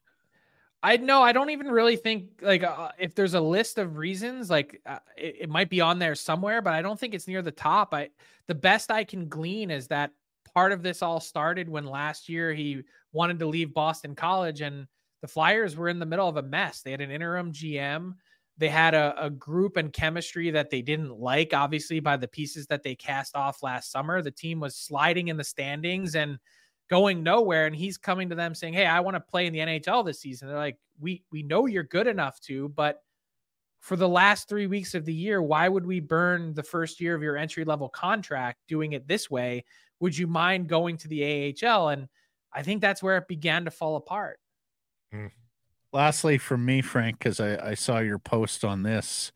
I know. I don't even really think like uh, if there's a list of reasons, like uh, it, it might be on there somewhere, but I don't think it's near the top. I the best I can glean is that part of this all started when last year he wanted to leave Boston College, and the Flyers were in the middle of a mess. They had an interim GM. They had a, a group and chemistry that they didn't like, obviously, by the pieces that they cast off last summer. The team was sliding in the standings and going nowhere and he's coming to them saying hey i want to play in the nhl this season they're like we we know you're good enough to but for the last three weeks of the year why would we burn the first year of your entry level contract doing it this way would you mind going to the ahl and i think that's where it began to fall apart Lastly, from me, Frank, because I, I saw your post on this.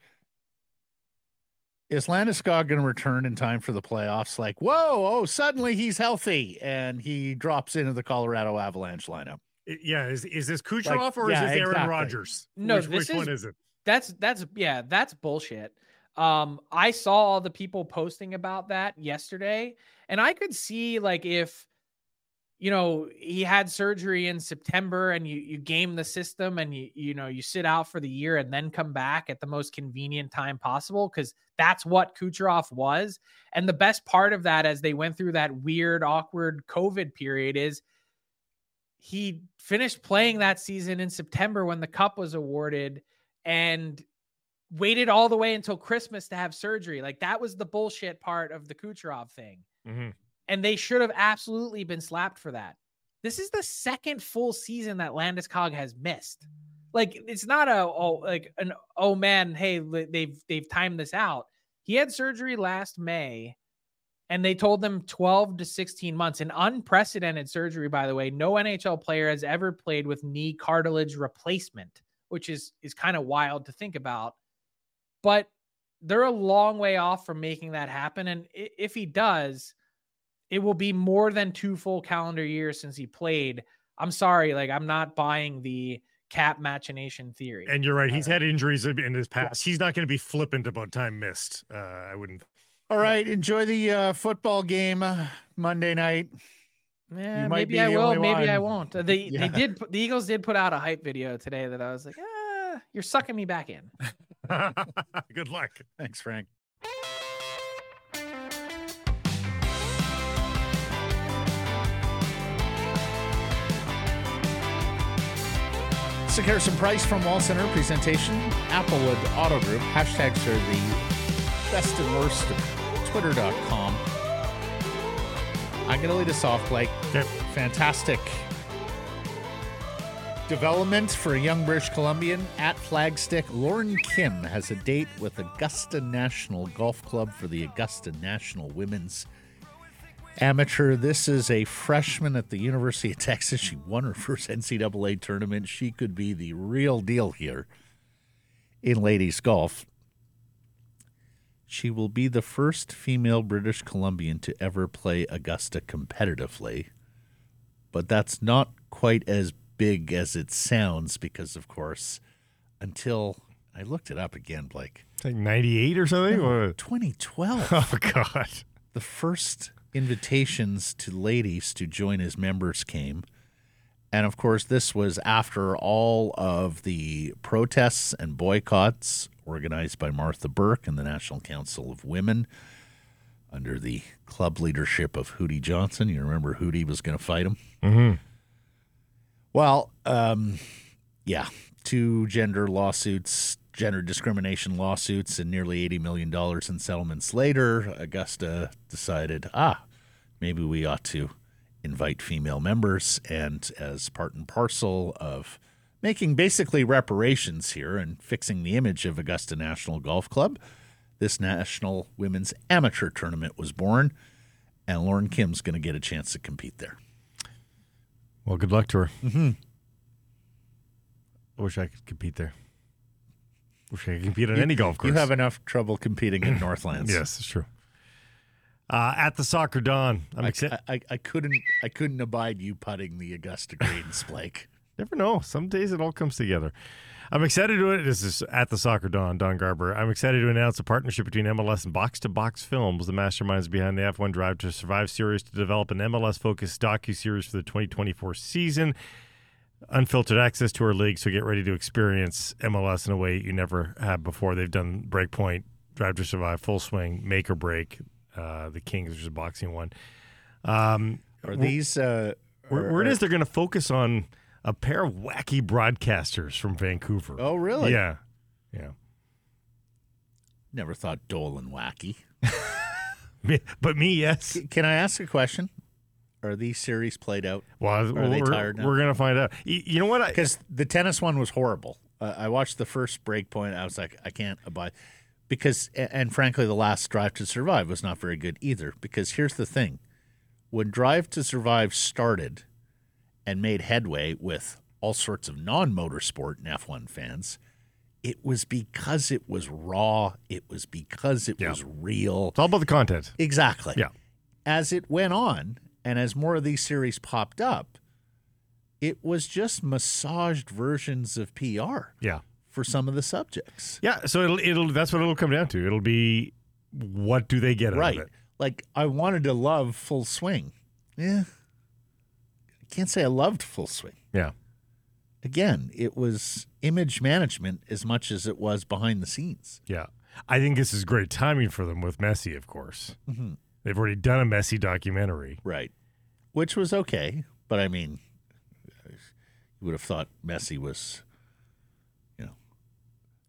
Is Landeskog going to return in time for the playoffs? Like, whoa, oh, suddenly he's healthy and he drops into the Colorado Avalanche lineup. Yeah, is is this Kucherov or yeah, is this Aaron exactly. Rodgers? No, which, this which one is- is it? that's that's yeah that's bullshit um i saw all the people posting about that yesterday and i could see like if you know he had surgery in september and you you game the system and you you know you sit out for the year and then come back at the most convenient time possible because that's what kucherov was and the best part of that as they went through that weird awkward covid period is he finished playing that season in september when the cup was awarded and waited all the way until Christmas to have surgery. Like that was the bullshit part of the Kucherov thing. Mhm. And they should have absolutely been slapped for that. This is the second full season that Landeskog has missed. Like it's not a oh like an oh man, hey they've they've timed this out. He had surgery last May and they told them 12 to 16 months. An unprecedented surgery by the way. No NHL player has ever played with knee cartilage replacement which is is kind of wild to think about. But they're a long way off from making that happen. And if he does, it will be more than two full calendar years since he played. I'm sorry, like I'm not buying the cap machination theory. And you're right. He's had injuries in in his past. He's not going to be flippant about time missed. Uh, I wouldn't. All right, enjoy the uh, football game uh, Monday night. Yeah, maybe I will, only maybe I won't. Uh, They Yeah. they did the Eagles did put out a hype video today that I was like, ah, you're sucking me back in. Good luck. Thanks, Frank. Sekeres and Price from Wall Center presentation. Applewood Auto Group. Hashtags are the best and worst of Twitter.com. I'm going to lead us off, Blake. Okay. Fantastic development for a young British Columbian at Flagstick. Lauren Kim has a date with Augusta National Golf Club for the Augusta National Women's Amateur. This is a freshman at the University of Texas. She won her first NCAA tournament. She could be the real deal here in ladies golf. She will be the first female British Columbian to ever play Augusta competitively. But that's not quite as big as it sounds because, of course, until I looked it up again, Blake, It's like 98 or something. Or- 2012, Oh God. the first invitations to ladies to join as members came. And of course, this was after all of the protests and boycotts organized by Martha Burk and the National Council of Women under the club leadership of Hootie Johnson. You remember Hootie was going to fight him? Mhm. Well, um, yeah, two gender lawsuits, gender discrimination lawsuits, and nearly $80 million in settlements later, Augusta decided, ah, maybe we ought to invite female members. And as part and parcel of making basically reparations here and fixing the image of Augusta National Golf Club, this National Women's Amateur Tournament was born. And Lauren Kim's going to get a chance to compete there. Well, good luck to her. Mm-hmm. I wish I could compete there. I could compete on any golf course. You have enough trouble competing in Northlands. Yes, it's true. Uh, at the soccer dawn, I'm I, excited. I, I couldn't I couldn't abide you putting the Augusta Greens, Blake. Never know. Some days it all comes together. I'm excited to it. This is at the Soccer Don, Don Garber. I'm excited to announce a partnership between MLS and Box to Box Films, the masterminds behind the F1 Drive to Survive series, to develop an MLS focused docu series for the 2024 season. Unfiltered access to our league, so get ready to experience MLS in a way you never have before. They've done Breakpoint, Drive to Survive, Full Swing, Make or Break, uh, the Kings, which is a boxing one. Um, Are these? Uh, where, where it is, they're going to focus on a pair of wacky broadcasters from Vancouver. Oh, really? Yeah, yeah. Never thought Dolan wacky. But me, yes. C- Can I ask a question? Are these series played out? Well, Are they we're, tired now? we're going to find out. Y- You know what? Because the tennis one was horrible. Uh, I watched the first break point. I was like, I can't abide. Because, and frankly, the last Drive to Survive was not very good either. Because here's the thing when Drive to Survive started and made headway with all sorts of non motorsport and F1 fans, it was because it was raw. It was because it Yeah. was real. it's all about the content. Exactly. Yeah. As it went on, and as more of these series popped up, it was just massaged versions of PR Yeah. for some of the subjects. Yeah. So it'll, it'll, that's what it'll come down to. It'll be what do they get out Right. of it? Like I wanted to love Full Swing. Yeah. I can't say I loved Full Swing. Yeah. Again, it was image management as much as it was behind the scenes. Yeah. I think this is great timing for them with Messi, of course. Mhm. They've already done a Messi documentary. Right. Which was okay, but I mean, you would have thought Messi was, you know,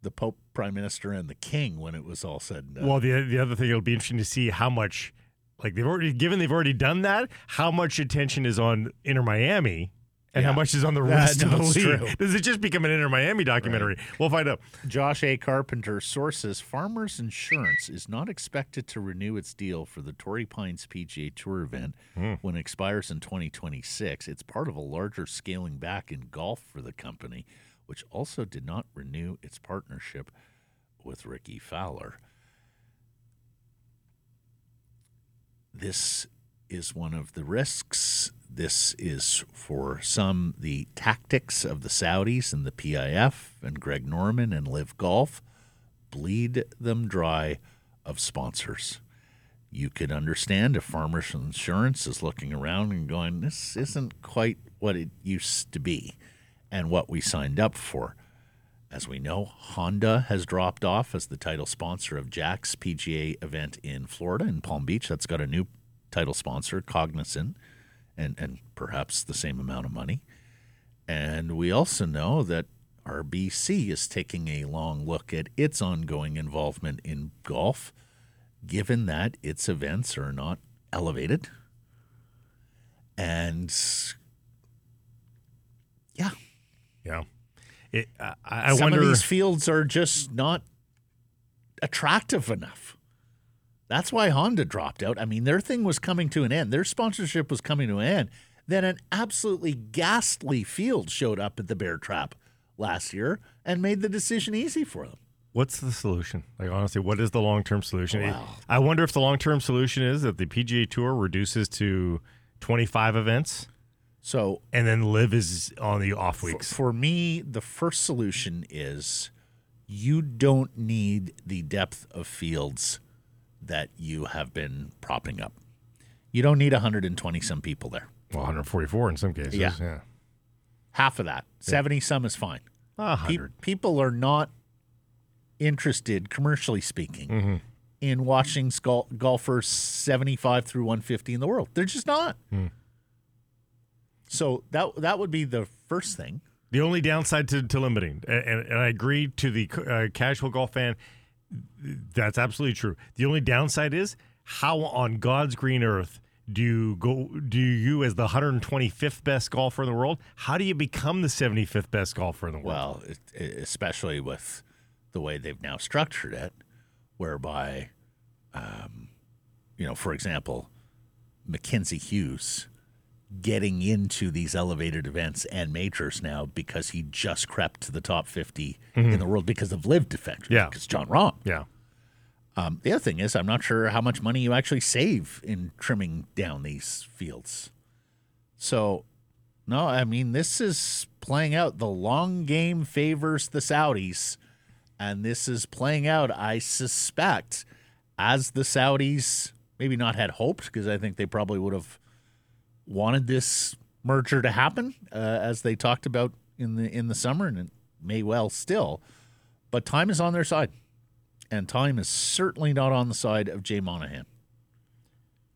the Pope, Prime Minister, and the King when it was all said and done. Well, the the other thing it'll be interesting to see how much, like they've already given they've already done that. How much attention is on Inter Miami, and how much is on the That- rest of the that's league? true. Does it just become an Inter Miami documentary? We'll find out. Josh A. Carpenter sources Farmers Insurance is not expected to renew its deal for the Torrey Pines PGA Tour event hmm. when it expires in 2026. It's part of a larger scaling back in golf for the company, which also did not renew its partnership with Rickie Fowler. This is one of the risks. This is for some the tactics of the Saudis and the PIF and Greg Norman and Live Golf bleed them dry of sponsors. You could understand if Farmers Insurance is looking around and going, this isn't quite what it used to be and what we signed up for. As we know, Honda has dropped off as the title sponsor of Jack's PGA event in Florida, in Palm Beach. That's got a new title sponsor, Cognizant, and, and perhaps the same amount of money. And we also know that RBC is taking a long look at its ongoing involvement in golf, given that its events are not elevated. And yeah, Yeah. It, I, I some wonder. of these fields are just not attractive enough. That's why Honda dropped out. I mean, their thing was coming to an end. Their sponsorship was coming to an end. Then an absolutely ghastly field showed up at the Bear Trap last year and made the decision easy for them. What's the solution? Like honestly, what is the long term solution? Wow. I wonder if the long term solution is that the PGA Tour reduces to twenty five events, So and then live is on the off for, weeks. for me, the first solution is you don't need the depth of fields that you have been propping up. You don't need 120 some people there. well, 144 in some cases. Yeah. yeah. half of that. 70 some is fine. A Pe- hundred. people are not interested, commercially speaking, Mm-hmm. in watching gol- golfers 75 through 150 in the world. They're just not. Hmm. So that that would be the first thing. The only downside to, to limiting, and, and, and I agree to the uh, casual golf fan, that's absolutely true. The only downside is how on God's green earth do you go? Do you, as the 125th best golfer in the world, how do you become the 75th best golfer in the world? Well, it, especially with the way they've now structured it, whereby, um, you know, for example, Mackenzie Hughes getting into these elevated events and majors now because he just crept to the top 50 in the world because of live defectors. Yeah. Because Jon Rahm. yeah, Um, the other thing is, I'm not sure how much money you actually save in trimming down these fields. So No, I mean this is playing out. The long game favors the Saudis, and this is playing out. I suspect as the Saudis maybe not had hoped because I think they probably would have wanted this merger to happen uh, as they talked about in the in the summer, and it may well still. But time is on their side, and time is certainly not on the side of Jay Monahan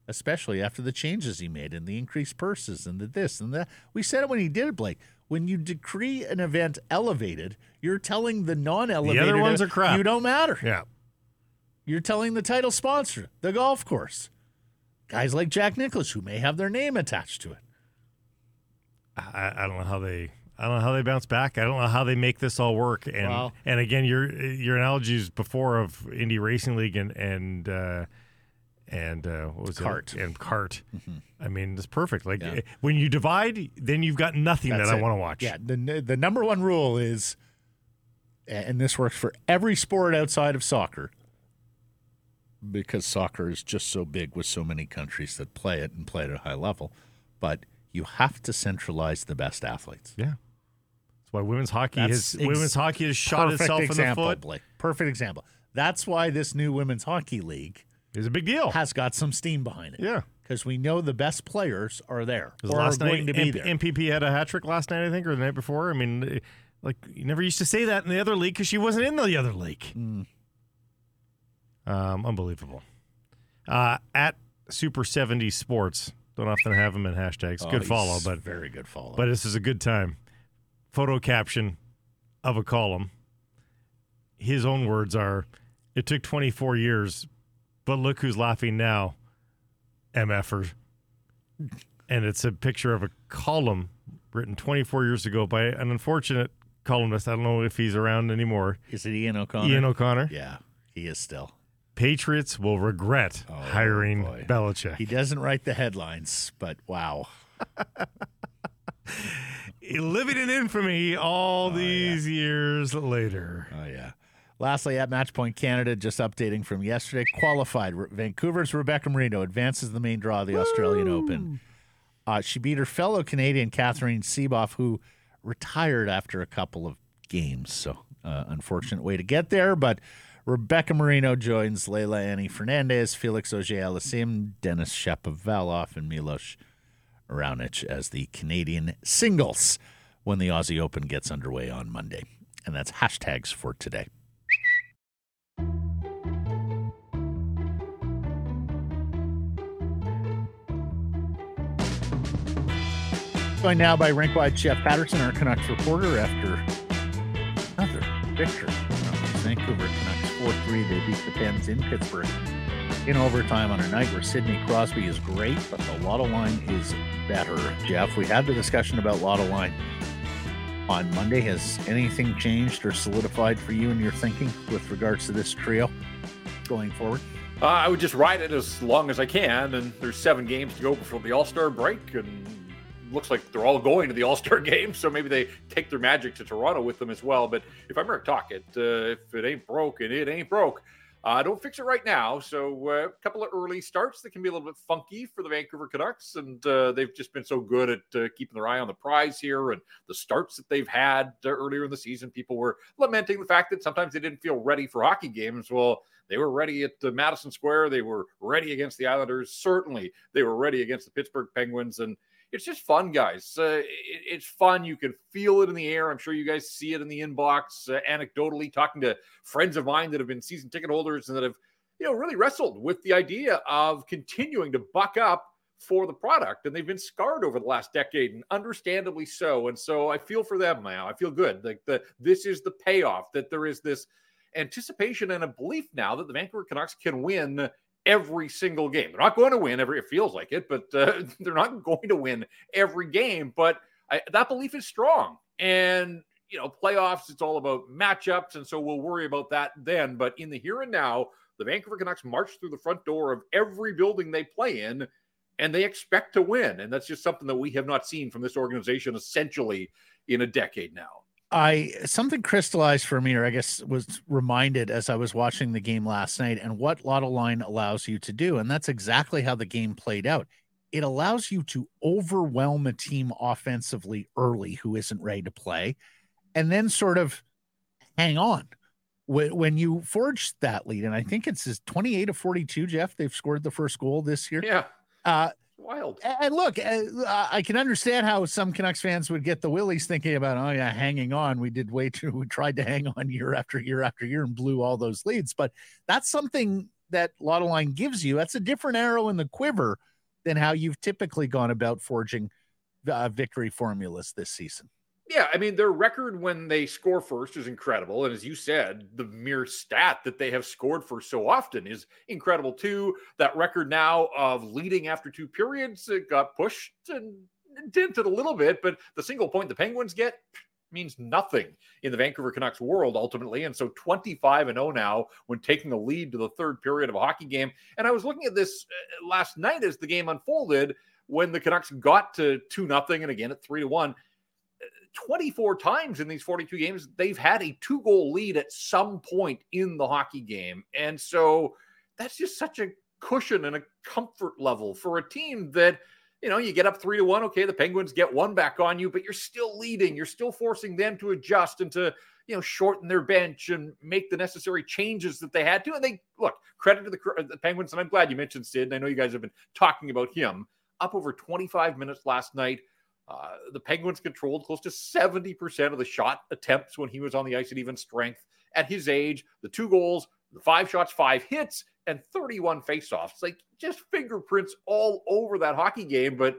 especially after the changes he made and the increased purses and the this and that. We said it when he did it, Blake. When you decree an event elevated, you're telling the non-elevated The other ones are crap. You don't matter. Yeah. You're telling the title sponsor, the golf course, guys like Jack Nicklaus who may have their name attached to it. I, I don't know how they I don't know how they bounce back. I don't know how they make this all work. And Well- and again, your your analogies before of Indy Racing League and and uh, and uh, what was Cart. it? And cart. I mean, it's perfect. Like Yeah. eh, when you divide, then you've got nothing That's that I want to watch. Yeah, the the number one rule is, and this works for every sport outside of soccer, because soccer is just so big with so many countries that play it and play it at a high level. But you have to centralize the best athletes. Yeah. That's why women's hockey That's has ex- women's hockey has shot itself example, in the foot. Blake. Perfect example. That's why this new women's hockey league is a big deal. has got some steam behind it. yeah. because we know the best players are there or are last going night, to be M- there. MPP had a hat trick last night, I think, or the night before. I mean, like you never used to say that in the other league because she wasn't in the other league. Mm. Um, unbelievable. Uh, at Super 70 Sports, don't often have them in hashtags. Oh, good follow, but very good follow. but this is a good time. Photo caption of a column. His own words are, "It took 24 years, but look who's laughing now, MFer." And it's a picture of a column written 24 years ago by an unfortunate columnist. I don't know if he's around anymore. is it Ian O'Connor? Ian O'Connor. yeah, he is still. Patriots will regret Oh, hiring boy. Belichick. He doesn't write the headlines, but wow. Living in infamy all Oh, these years later. Oh yeah. Lastly, at Matchpoint Canada, just updating from yesterday, qualified. Vancouver's Rebecca Marino advances the main draw of the Australian Open. Uh, she beat her fellow Canadian Katherine Sebov, who retired after a couple of games. So, uh, unfortunate way to get there. But Rebecca Marino joins Leylah Annie Fernandez, Felix Auger Aliassime, Denis Shapovalov, and Milos Raonic as the Canadian singles when the Aussie Open gets underway on Monday. And that's hashtags for today. Joined now by rink-wide Jeff Paterson, our Canucks reporter, after another victory. Vancouver Canucks 4-3. They beat the Pens in Pittsburgh in overtime on a night where Sidney Crosby is great, but the Lotto line is better. Jeff, we had the discussion about Lotto line on Monday. Has anything changed or solidified for you in your thinking with regards to this trio going forward? Uh, I would just ride it as long as I can, and there's seven games to go before the All Star break, and looks like they're all going to the All Star game, so maybe they take their magic to Toronto with them as well. But if I'm Rick Tocchet, uh, if it ain't broke, and it ain't broke. Uh, don't fix it right now. So uh, a couple of early starts that can be a little bit funky for the Vancouver Canucks, and uh, they've just been so good at uh, keeping their eye on the prize here. And the starts that they've had uh, earlier in the season, people were lamenting the fact that sometimes they didn't feel ready for hockey games. Well, they were ready at uh, Madison Square. They were ready against the Islanders. Certainly, they were ready against the Pittsburgh Penguins. And it's just fun, guys. Uh, it, it's fun. You can feel it in the air. I'm sure you guys see it in the inbox. Uh, anecdotally, talking to friends of mine that have been season ticket holders and that have, you know, really wrestled with the idea of continuing to buck up for the product. And they've been scarred over the last decade, and understandably so. And so I feel for them now. I feel good. Like the this is the payoff that there is this anticipation and a belief now that the Vancouver Canucks can win every single game. They're not going to win every, it feels like it, but uh, they're not going to win every game. But I, that belief is strong. And, you know, playoffs, it's all about matchups. And so we'll worry about that then. But in the here and now, the Vancouver Canucks march through the front door of every building they play in and they expect to win. And that's just something that we have not seen from this organization essentially in a decade now. I something crystallized for me, or I guess was reminded as I was watching the game last night, and what Lotto Line allows you to do, and that's exactly how the game played out. it allows you to overwhelm a team offensively early who isn't ready to play and then sort of hang on. When, when you forge that lead and i think it's 28 of 42 jeff? They've scored the first goal this year. Yeah. Uh wild. And look i can understand how some canucks fans would get the willies thinking about oh yeah hanging on. We did way too we tried to hang on year after year after year and blew all those leads. But that's something that lotto line gives you. That's a different arrow in the quiver than how you've typically gone about forging uh, victory formulas this season. Yeah, I mean their record when they score first is incredible, and as you said, the mere stat that they have scored for so often is incredible too. That record now of leading after two periods it got pushed and dented a little bit, but the single point the Penguins get means nothing in the Vancouver Canucks world ultimately. And so 25 and 0 now when taking a lead to the third period of a hockey game. And I was looking at this uh, last night as the game unfolded when the Canucks got to 2 nothing and again at 3 to 1. Uh, 24 times in these 42 games, they've had a two goal lead at some point in the hockey game. And so that's just such a cushion and a comfort level for a team that you know, you get up three to one. Okay, the Penguins get one back on you, but you're still leading. You're still forcing them to adjust and to, you know, shorten their bench and make the necessary changes that they had to. And they look credit to the, the Penguins. And I'm glad you mentioned Sid. And I know you guys have been talking about him. Up over 25 minutes last night. Uh, the Penguins controlled close to 70% of the shot attempts when he was on the ice at even strength. At his age, the two goals, the five shots, five hits, and 31 faceoffs. Like just fingerprints all over that hockey game. But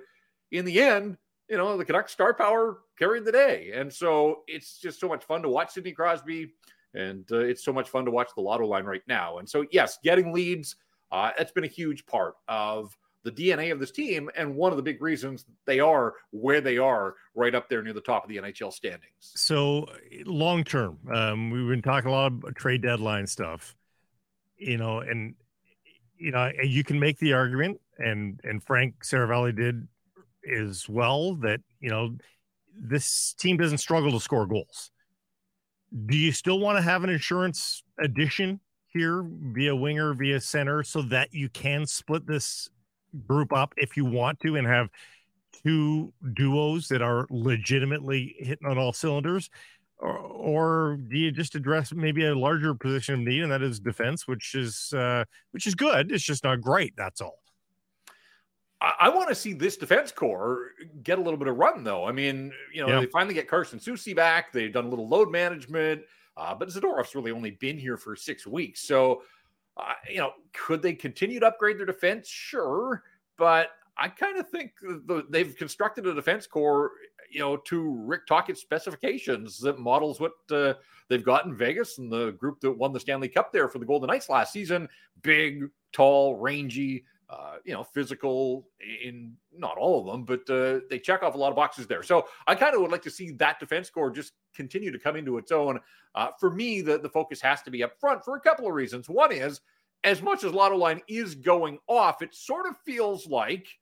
in the end, you know, the Canucks star power carried the day. And so it's just so much fun to watch Sidney Crosby. And uh, it's so much fun to watch the lotto line right now. And so, yes, getting leads, uh, that's been a huge part of the DNA of this team. And one of the big reasons they are where they are right up there near the top of the NHL standings. So, long term, um, we've been talking a lot of trade deadline stuff you know, and you know, you can make the argument, and and Frank Seravalli did as well that you know this team doesn't struggle to score goals. Do you still want to have an insurance addition here via winger, via center, so that you can split this group up if you want to and have two duos that are legitimately hitting on all cylinders? or, or do you just address maybe a larger position of need, and that is defense, which is uh, which is good. It's just not great. That's all. I, I want to see this defense core get a little bit of run, though. I mean, you know, yeah. they finally get Carson Soucy back. They've done a little load management, uh, but Zadorov's really only been here for six weeks. So, uh, you know, could they continue to upgrade their defense? Sure, but I kind of think the, they've constructed a defense core you know, to Rick Tocchet's specifications that models what uh, they've got in Vegas and the group that won the Stanley Cup there for the Golden Knights last season. Big, tall, rangy, uh, you know, physical in not all of them, but uh, they check off a lot of boxes there. So I kind of would like to see that defense core just continue to come into its own. Uh, for me, the, the focus has to be up front for a couple of reasons. One is, as much as Lotto Line is going off, it sort of feels like –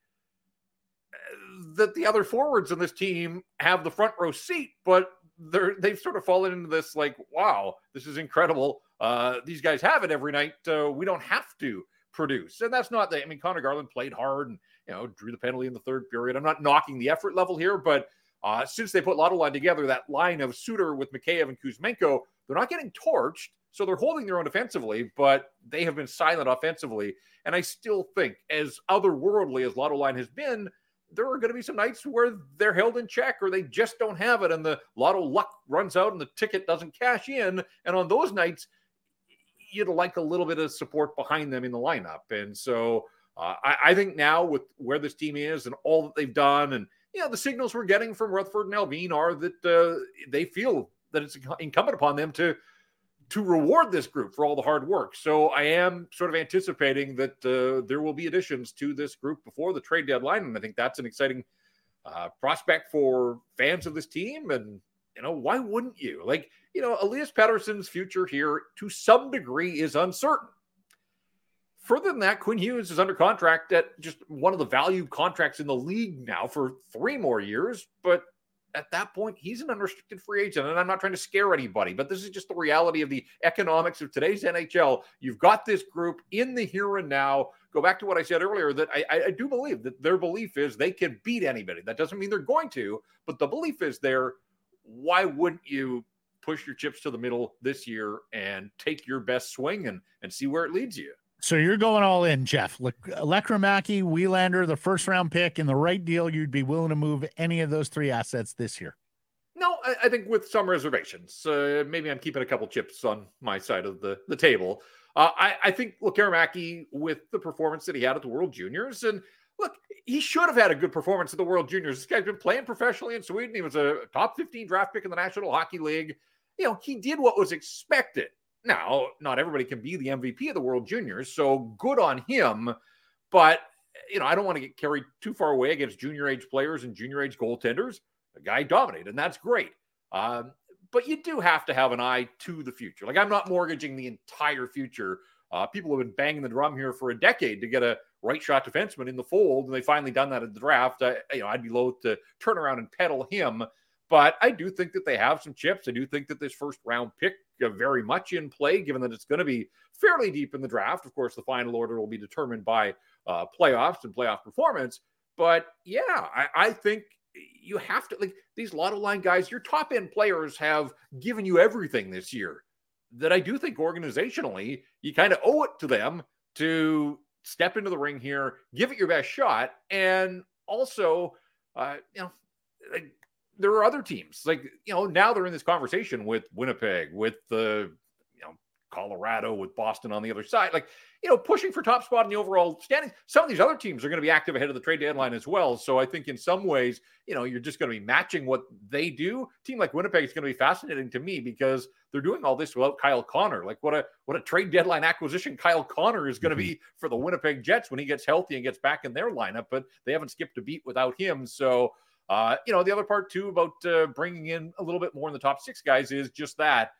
that the other forwards in this team have the front row seat, but they're they've sort of fallen into this like, wow, this is incredible. Uh, these guys have it every night. Uh, we don't have to produce, and that's not the. I mean, Conor Garland played hard and you know drew the penalty in the third period. I'm not knocking the effort level here, but uh, since they put Lotto line together, that line of Suter with Mikheyev and Kuzmenko, they're not getting torched. So they're holding their own defensively, but they have been silent offensively. And I still think, as otherworldly as Lotto line has been, there are going to be some nights where they're held in check or they just don't have it and the lotto luck runs out and the ticket doesn't cash in. And on those nights, you'd like a little bit of support behind them in the lineup. And so uh, I, I, think now with where this team is and all that they've done, and you know the signals we're getting from Rutherford and Allvin are that uh, they feel that it's incumbent upon them to to reward this group for all the hard work. So I am sort of anticipating that uh, there will be additions to this group before the trade deadline, and I think that's an exciting uh, prospect for fans of this team. And you know, why wouldn't you? Like, you know, Elias Pettersson's future here to some degree is uncertain. Further than that, Quinn Hughes is under contract at just one of the value contracts in the league now for three more years, but at that point, he's an unrestricted free agent. And I'm not trying to scare anybody, but this is just the reality of the economics of today's NHL. You've got this group in the here and now go back to what I said earlier that I, I do believe that their belief is they can beat anybody. That doesn't mean they're going to, but the belief is there. Why wouldn't you push your chips to the middle this year and take your best swing and and see where it leads you? So you're going all in, Jeff. Le- Lekkerimäki, Willander, the first round pick, in the right deal, you'd be willing to move any of those three assets this year. No, I, I think with some reservations. Uh, maybe I'm keeping a couple chips on my side of the, the table. Uh, I, I think Lekkerimäki, with the performance that he had at the World Juniors, and look, he should have had a good performance at the World Juniors. This guy's been playing professionally in Sweden. He was a top 15 draft pick in the National Hockey League. You know, he did what was expected. Now, not everybody can be the MVP of the World Juniors, so good on him. But, you know, I don't want to get carried too far away against junior age players and junior age goaltenders. The guy dominated, and that's great. Um, but you do have to have an eye to the future. Like, I'm not mortgaging the entire future. Uh, people have been banging the drum here for a decade to get a right shot defenseman in the fold, and they finally done that at the draft. I, you know, I'd be loath to turn around and peddle him. But I do think that they have some chips. I do think that this first round pick uh, very much in play, given that it's going to be fairly deep in the draft. Of course, the final order will be determined by uh, playoffs and playoff performance. But yeah, I, I think you have to like these lotto line guys. Your top end players have given you everything this year. That I do think organizationally, you kind of owe it to them to step into the ring here, give it your best shot, and also, uh, you know, like there are other teams like you know now they're in this conversation with Winnipeg, with the you know Colorado, with Boston on the other side, like you know pushing for top spot in the overall standings. Some of these other teams are going to be active ahead of the trade deadline as well. So I think in some ways, you know, you're just going to be matching what they do. A team like Winnipeg is going to be fascinating to me because they're doing all this without Kyle Connor. Like what a what a trade deadline acquisition Kyle Connor is going to mm-hmm. be for the Winnipeg Jets when he gets healthy and gets back in their lineup. But they haven't skipped a beat without him. So uh, you know, the other part too about uh, bringing in a little bit more in the top six guys is just that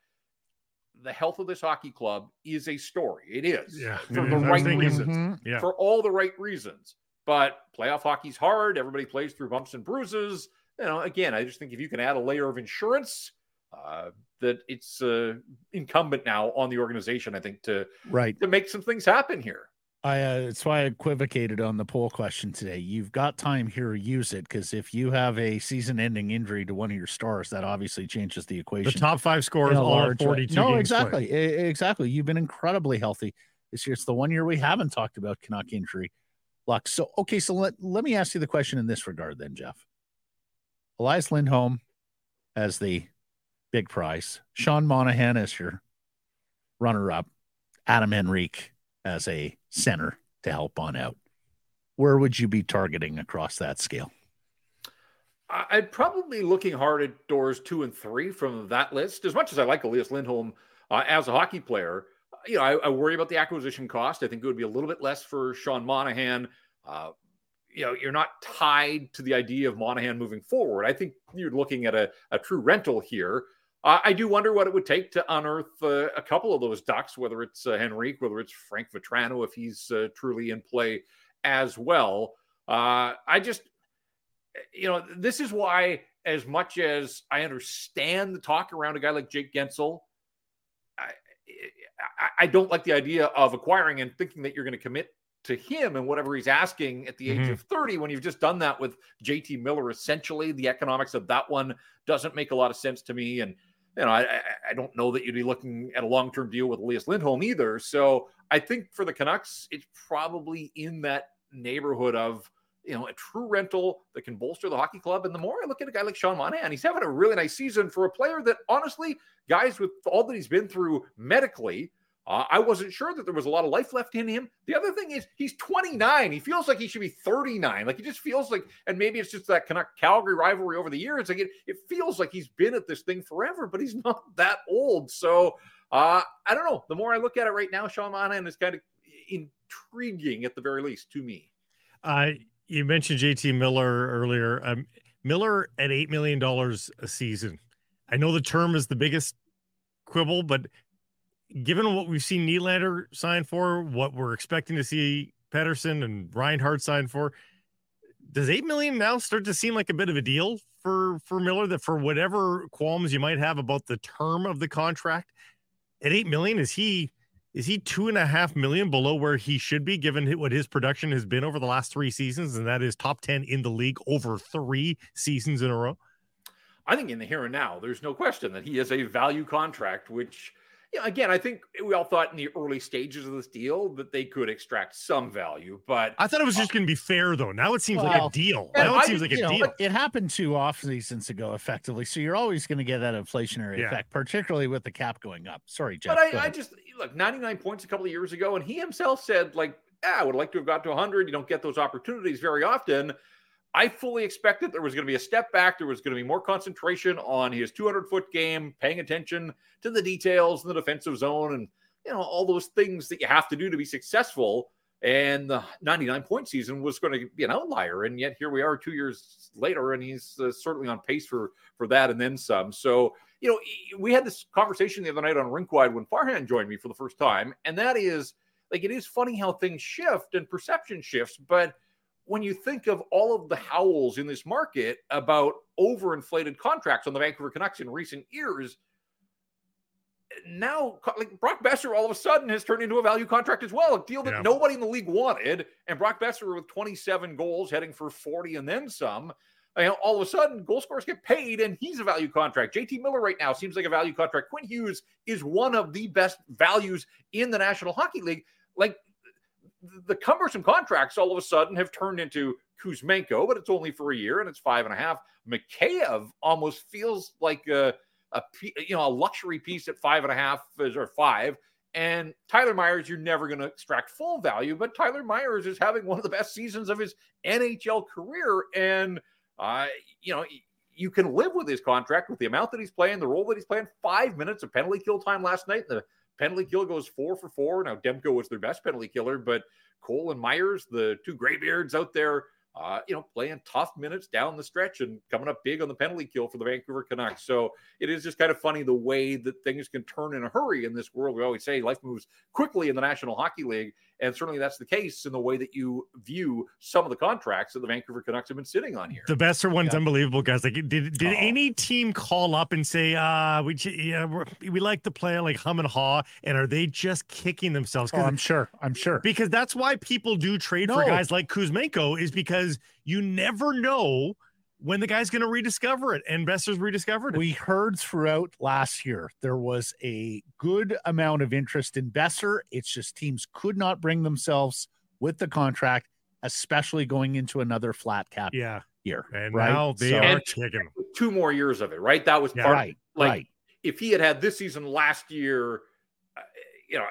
the health of this hockey club is a story. It is yeah. for the right reasons, mm-hmm. yeah. for all the right reasons. But playoff hockey's hard. Everybody plays through bumps and bruises. You know, again, I just think if you can add a layer of insurance, uh, that it's uh, incumbent now on the organization, I think, to right to make some things happen here. I uh, that's why I equivocated on the poll question today. You've got time here use it because if you have a season-ending injury to one of your stars, that obviously changes the equation. The top five scores all large, forty-two. No, exactly, exactly. You've been incredibly healthy this year. It's the one year we haven't talked about Canuck injury luck. So okay, so let let me ask you the question in this regard, then, Jeff. Elias Lindholm as the big prize, Sean Monahan as your runner-up, Adam Henrique as a center to help on out. Where would you be targeting across that scale? I'd probably be looking hard at doors two and three from that list. As much as I like Elias Lindholm uh, as a hockey player, you know, I, I, worry about the acquisition cost. I think it would be a little bit less for Sean Monahan. Uh, you know, you're not tied to the idea of Monahan moving forward. I think you're looking at a, a true rental here. Uh, I do wonder what it would take to unearth uh, a couple of those ducks, whether it's uh, Henrique, whether it's Frank Vatrano, if he's uh, truly in play as well. Uh, I just, you know, this is why, as much as I understand the talk around a guy like Jake Guentzel, I, I don't like the idea of acquiring and thinking that you're going to commit to him and whatever he's asking at the age mm-hmm. of 30 when you've just done that with JT Miller essentially the economics of that one doesn't make a lot of sense to me and you know, I, I don't know that you'd be looking at a long term deal with Elias Lindholm either. So I think for the Canucks, it's probably in that neighborhood of you know a true rental that can bolster the hockey club. And the more I look at a guy like Sean Monahan, he's having a really nice season for a player that honestly, guys with all that he's been through medically, uh, I wasn't sure that there was a lot of life left in him. The other thing is he's 29. He feels like he should be 39. Like he just feels like, and maybe it's just that Canuck Calgary rivalry over the years. Like it, it feels like he's been at this thing forever, but he's not that old. So uh, I don't know. The more I look at it right now, Sean Monahan is kind of intriguing at the very least to me. Uh, you mentioned JT Miller earlier. Um, Miller at $8 million a season. I know the term is the biggest quibble, but given what we've seen Nylander sign for, what we're expecting to see Pettersson and Reinhart sign for, does eight million now start to seem like a bit of a deal for for Miller? That for whatever qualms you might have about the term of the contract, at eight million, is he is he two and a half million below where he should be given what his production has been over the last three seasons and that is top 10 in the league over three seasons in a row i think in the here and now there's no question that he is a value contract which you know, again, I think we all thought in the early stages of this deal that they could extract some value, but I thought it was just uh, going to be fair, though. Now it seems well, like a deal. Now it I, seems like a know, deal. It happened two off seasons ago, effectively. So you're always going to get that inflationary yeah. effect, particularly with the cap going up. Sorry, Jeff. But I, I, just look 99 points a couple of years ago, and he himself said, like, yeah, I would like to have got to 100. You don't get those opportunities very often. I fully expected there was going to be a step back. There was going to be more concentration on his 200 foot game, paying attention to the details in the defensive zone and, you know, all those things that you have to do to be successful. And the 99 point season was going to be an outlier. And yet here we are two years later, and he's uh, certainly on pace for, for that and then some. So, you know, we had this conversation the other night on Rink Wide when Farhan joined me for the first time. And that is like, it is funny how things shift and perception shifts, but when you think of all of the howls in this market about overinflated contracts on the Vancouver Canucks in recent years, now like Brock Boeser all of a sudden has turned into a value contract as well, a deal that yeah. nobody in the league wanted. And Brock Boeser with 27 goals, heading for 40 and then some. You know, all of a sudden, goal scorers get paid, and he's a value contract. JT Miller right now seems like a value contract. Quinn Hughes is one of the best values in the National Hockey League. Like the cumbersome contracts all of a sudden have turned into Kuzmenko, but it's only for a year and it's five and a half. Mikheyev almost feels like a, a you know a luxury piece at five and a half or five. And Tyler Myers, you're never going to extract full value, but Tyler Myers is having one of the best seasons of his NHL career, and uh, you know you can live with his contract with the amount that he's playing, the role that he's playing. Five minutes of penalty kill time last night. The penalty kill goes four for four. Now Demko was their best penalty killer, but Cole and Myers, the two graybeards out there, uh, you know, playing tough minutes down the stretch and coming up big on the penalty kill for the Vancouver Canucks. So it is just kind of funny the way that things can turn in a hurry in this world. We always say life moves quickly in the National Hockey League, and certainly that's the case in the way that you view some of the contracts that the Vancouver Canucks have been sitting on here. The Boeser one's yeah. unbelievable, guys. Like, did did oh. any team call up and say, "Uh, we yeah, we like to play like hum and haw," and are they just kicking themselves? Oh, I'm sure. I'm sure because that's why people do trade no. for guys like Kuzmenko is because you never know when the guy's going to rediscover it. And Boeser's rediscovered it. We heard throughout last year there was a good amount of interest in Boeser. It's just teams could not bring themselves with the contract, especially going into another flat cap yeah. year. And right? now they so, are kicking two more years of it, right? That was yeah, part right, like right. if he had had this season last year you know,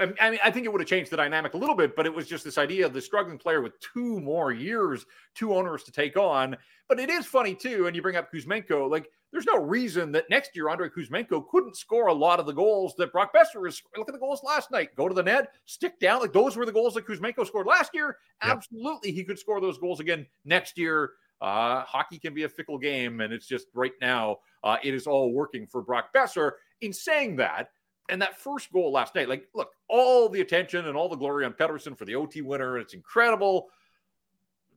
I mean, I think it would have changed the dynamic a little bit, but it was just this idea of the struggling player with two more years, two owners to take on. But it is funny too, and you bring up Kuzmenko, like there's no reason that next year Andrei Kuzmenko couldn't score a lot of the goals that Brock Boeser is. Look at the goals last night. Go to the net, stick down. Like those were the goals that Kuzmenko scored last year. Yep. Absolutely, he could score those goals again next year. Uh, hockey can be a fickle game, and it's just right now uh, it is all working for Brock Boeser. In saying that, and that first goal last night, like, look, all the attention and all the glory on Pettersson for the OT winner. It's incredible.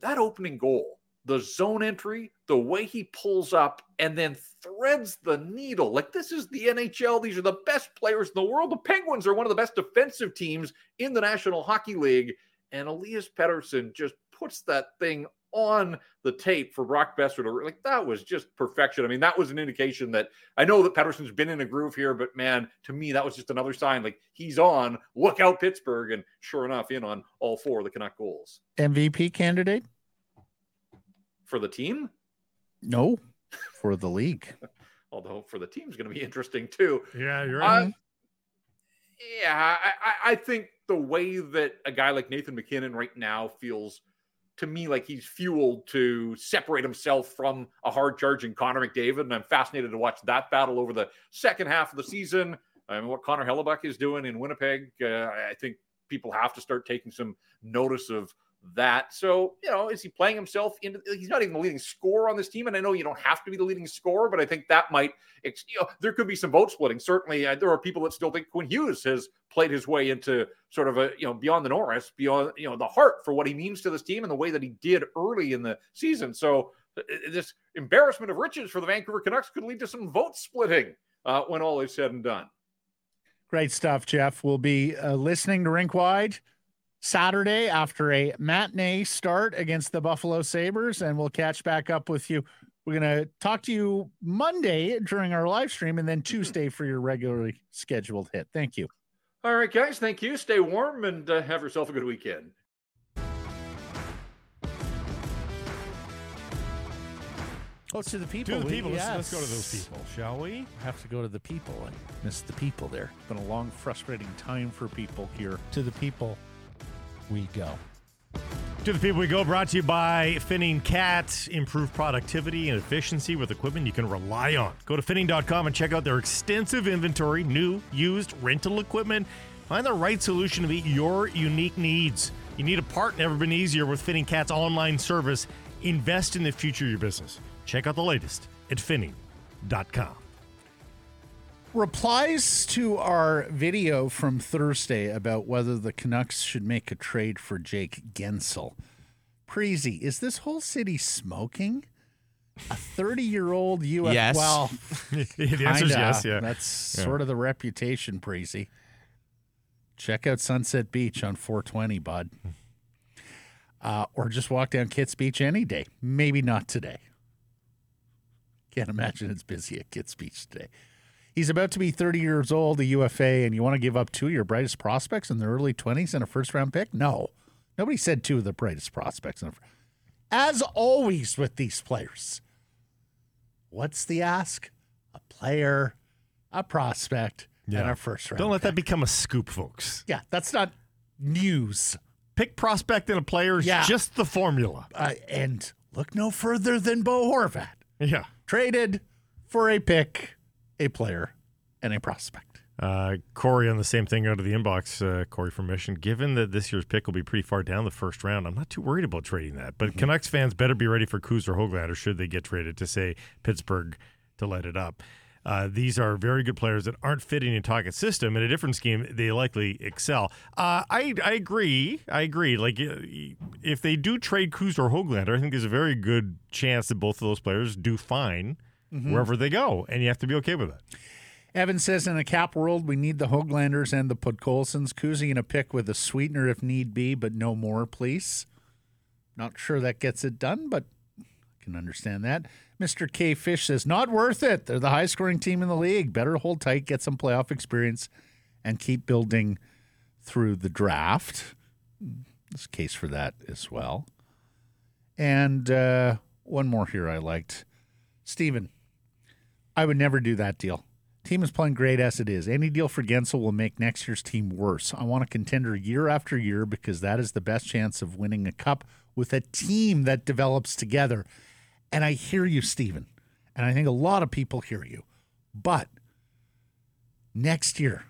That opening goal, the zone entry, the way he pulls up and then threads the needle. Like, this is the NHL. These are the best players in the world. The Penguins are one of the best defensive teams in the National Hockey League. And Elias Pettersson just puts that thing on the tape for Brock Boeser to like that was just perfection. I mean, that was an indication that I know that Pettersson's been in a groove here, but man, to me, that was just another sign like he's on. Look out, Pittsburgh, and sure enough, in on all four of the Canuck goals. MVP candidate for the team? No, for the league. Although for the team's going to be interesting too. Yeah, you're right. Uh, yeah, I, I think the way that a guy like Nathan MacKinnon right now feels to me like he's fueled to separate himself from a hard charging Connor McDavid. And I'm fascinated to watch that battle over the second half of the season. I mean, what Connor Hellebuyck is doing in Winnipeg, uh, I think people have to start taking some notice of that. So, you know, is he playing himself into he's not even the leading scorer on this team. And I know you don't have to be the leading scorer, but I think that might, you know, there could be some vote splitting. Certainly, uh, there are people that still think Quinn Hughes has played his way into sort of a, you know, beyond the Norris, beyond, you know, the Hart for what he means to this team and the way that he did early in the season. So, uh, this embarrassment of riches for the Vancouver Canucks could lead to some vote splitting uh, when all is said and done. Great stuff, Jeff. We'll be uh, listening to Rink Wide Saturday after a matinee start against the Buffalo Sabres, and we'll catch back up with you. We're going to talk to you Monday during our live stream and then Tuesday for your regularly scheduled hit. Thank you. All right, guys. Thank you. Stay warm and uh, have yourself a good weekend. Oh, to the people. To the We- people. Let's, let's go to those people, shall we? have to go to the people. I missed the people there. Been a long, frustrating time for people here. To the people, we go. To the people we go, brought to you by Finning Cat. Improve productivity and efficiency with equipment you can rely on. Go to finning.com and check out their extensive inventory, new, used, rental equipment. Find the right solution to meet your unique needs. You need a part, never been easier with Finning Cat's online service. Invest in the future of your business. Check out the latest at finning.com. Replies to our video from Thursday about whether the Canucks should make a trade for Jake Guentzel. Preezy, is this whole city smoking? A 30 year old US. Yes. Well, the answer is yes, yeah. That's Yeah. sort of the reputation, Preezy. Check out Sunset Beach on 420, bud. Uh, or just walk down Kits Beach any day. Maybe not today. Can't imagine it's busy at Kits Beach today. He's about to be 30 years old, a UFA, and you want to give up two of your brightest prospects in the early 20s and a first round pick? No. Nobody said two of the brightest prospects. In a, as always with these players, what's the ask? A player, a prospect, and Yeah. a first round. Don't let that become a scoop, folks. Yeah, that's not news. Pick prospect and a player is Yeah. just the formula. Uh, and look no further than Bo Horvat. Yeah. Traded for a pick, a player, and a prospect. Uh, Corey on the same thing out of the inbox. Uh, Corey from Mission. Given that this year's pick will be pretty far down the first round, I'm not too worried about trading that. But Canucks fans better be ready for Kuz or Hoglander should they get traded to say Pittsburgh to let it up. Uh, these are very good players that aren't fitting in Tocchet's system. In a different scheme, they likely excel. Uh, I I agree. I agree. Like if they do trade Kuz or Hoglander, I think there's a very good chance that both of those players do fine wherever they go, and you have to be okay with that. Evan says in a cap world, we need the Hoglanders and the Podkolzins. Kuzi in a pick with a sweetener if need be, but no more, please. Not sure that gets it done, but I can understand that. Mr. K. Fish says, not worth it. They're the high scoring team in the league. Better hold tight, get some playoff experience, and keep building through the draft. There's a case for that as well. And uh, one more here I liked. Steven, I would never do that deal. Team is playing great as it is. Any deal for Guentzel will make next year's team worse. I want a contender year after year because that is the best chance of winning a cup with a team that develops together. And I hear you, Steven. And I think a lot of people hear you. But next year,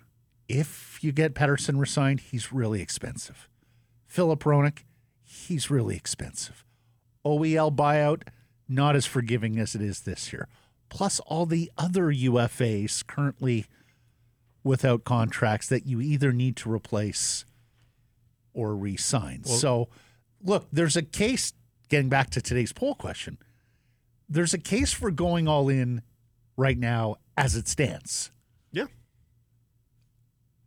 if you get Pettersson resigned, he's really expensive. Filip Hronek, he's really expensive. OEL buyout, not as forgiving as it is this year. Plus all the other UFAs currently without contracts that you either need to replace or re-sign. so, look, there's a case. Getting back to today's poll question, there's a case for going all in right now as it stands. Yeah.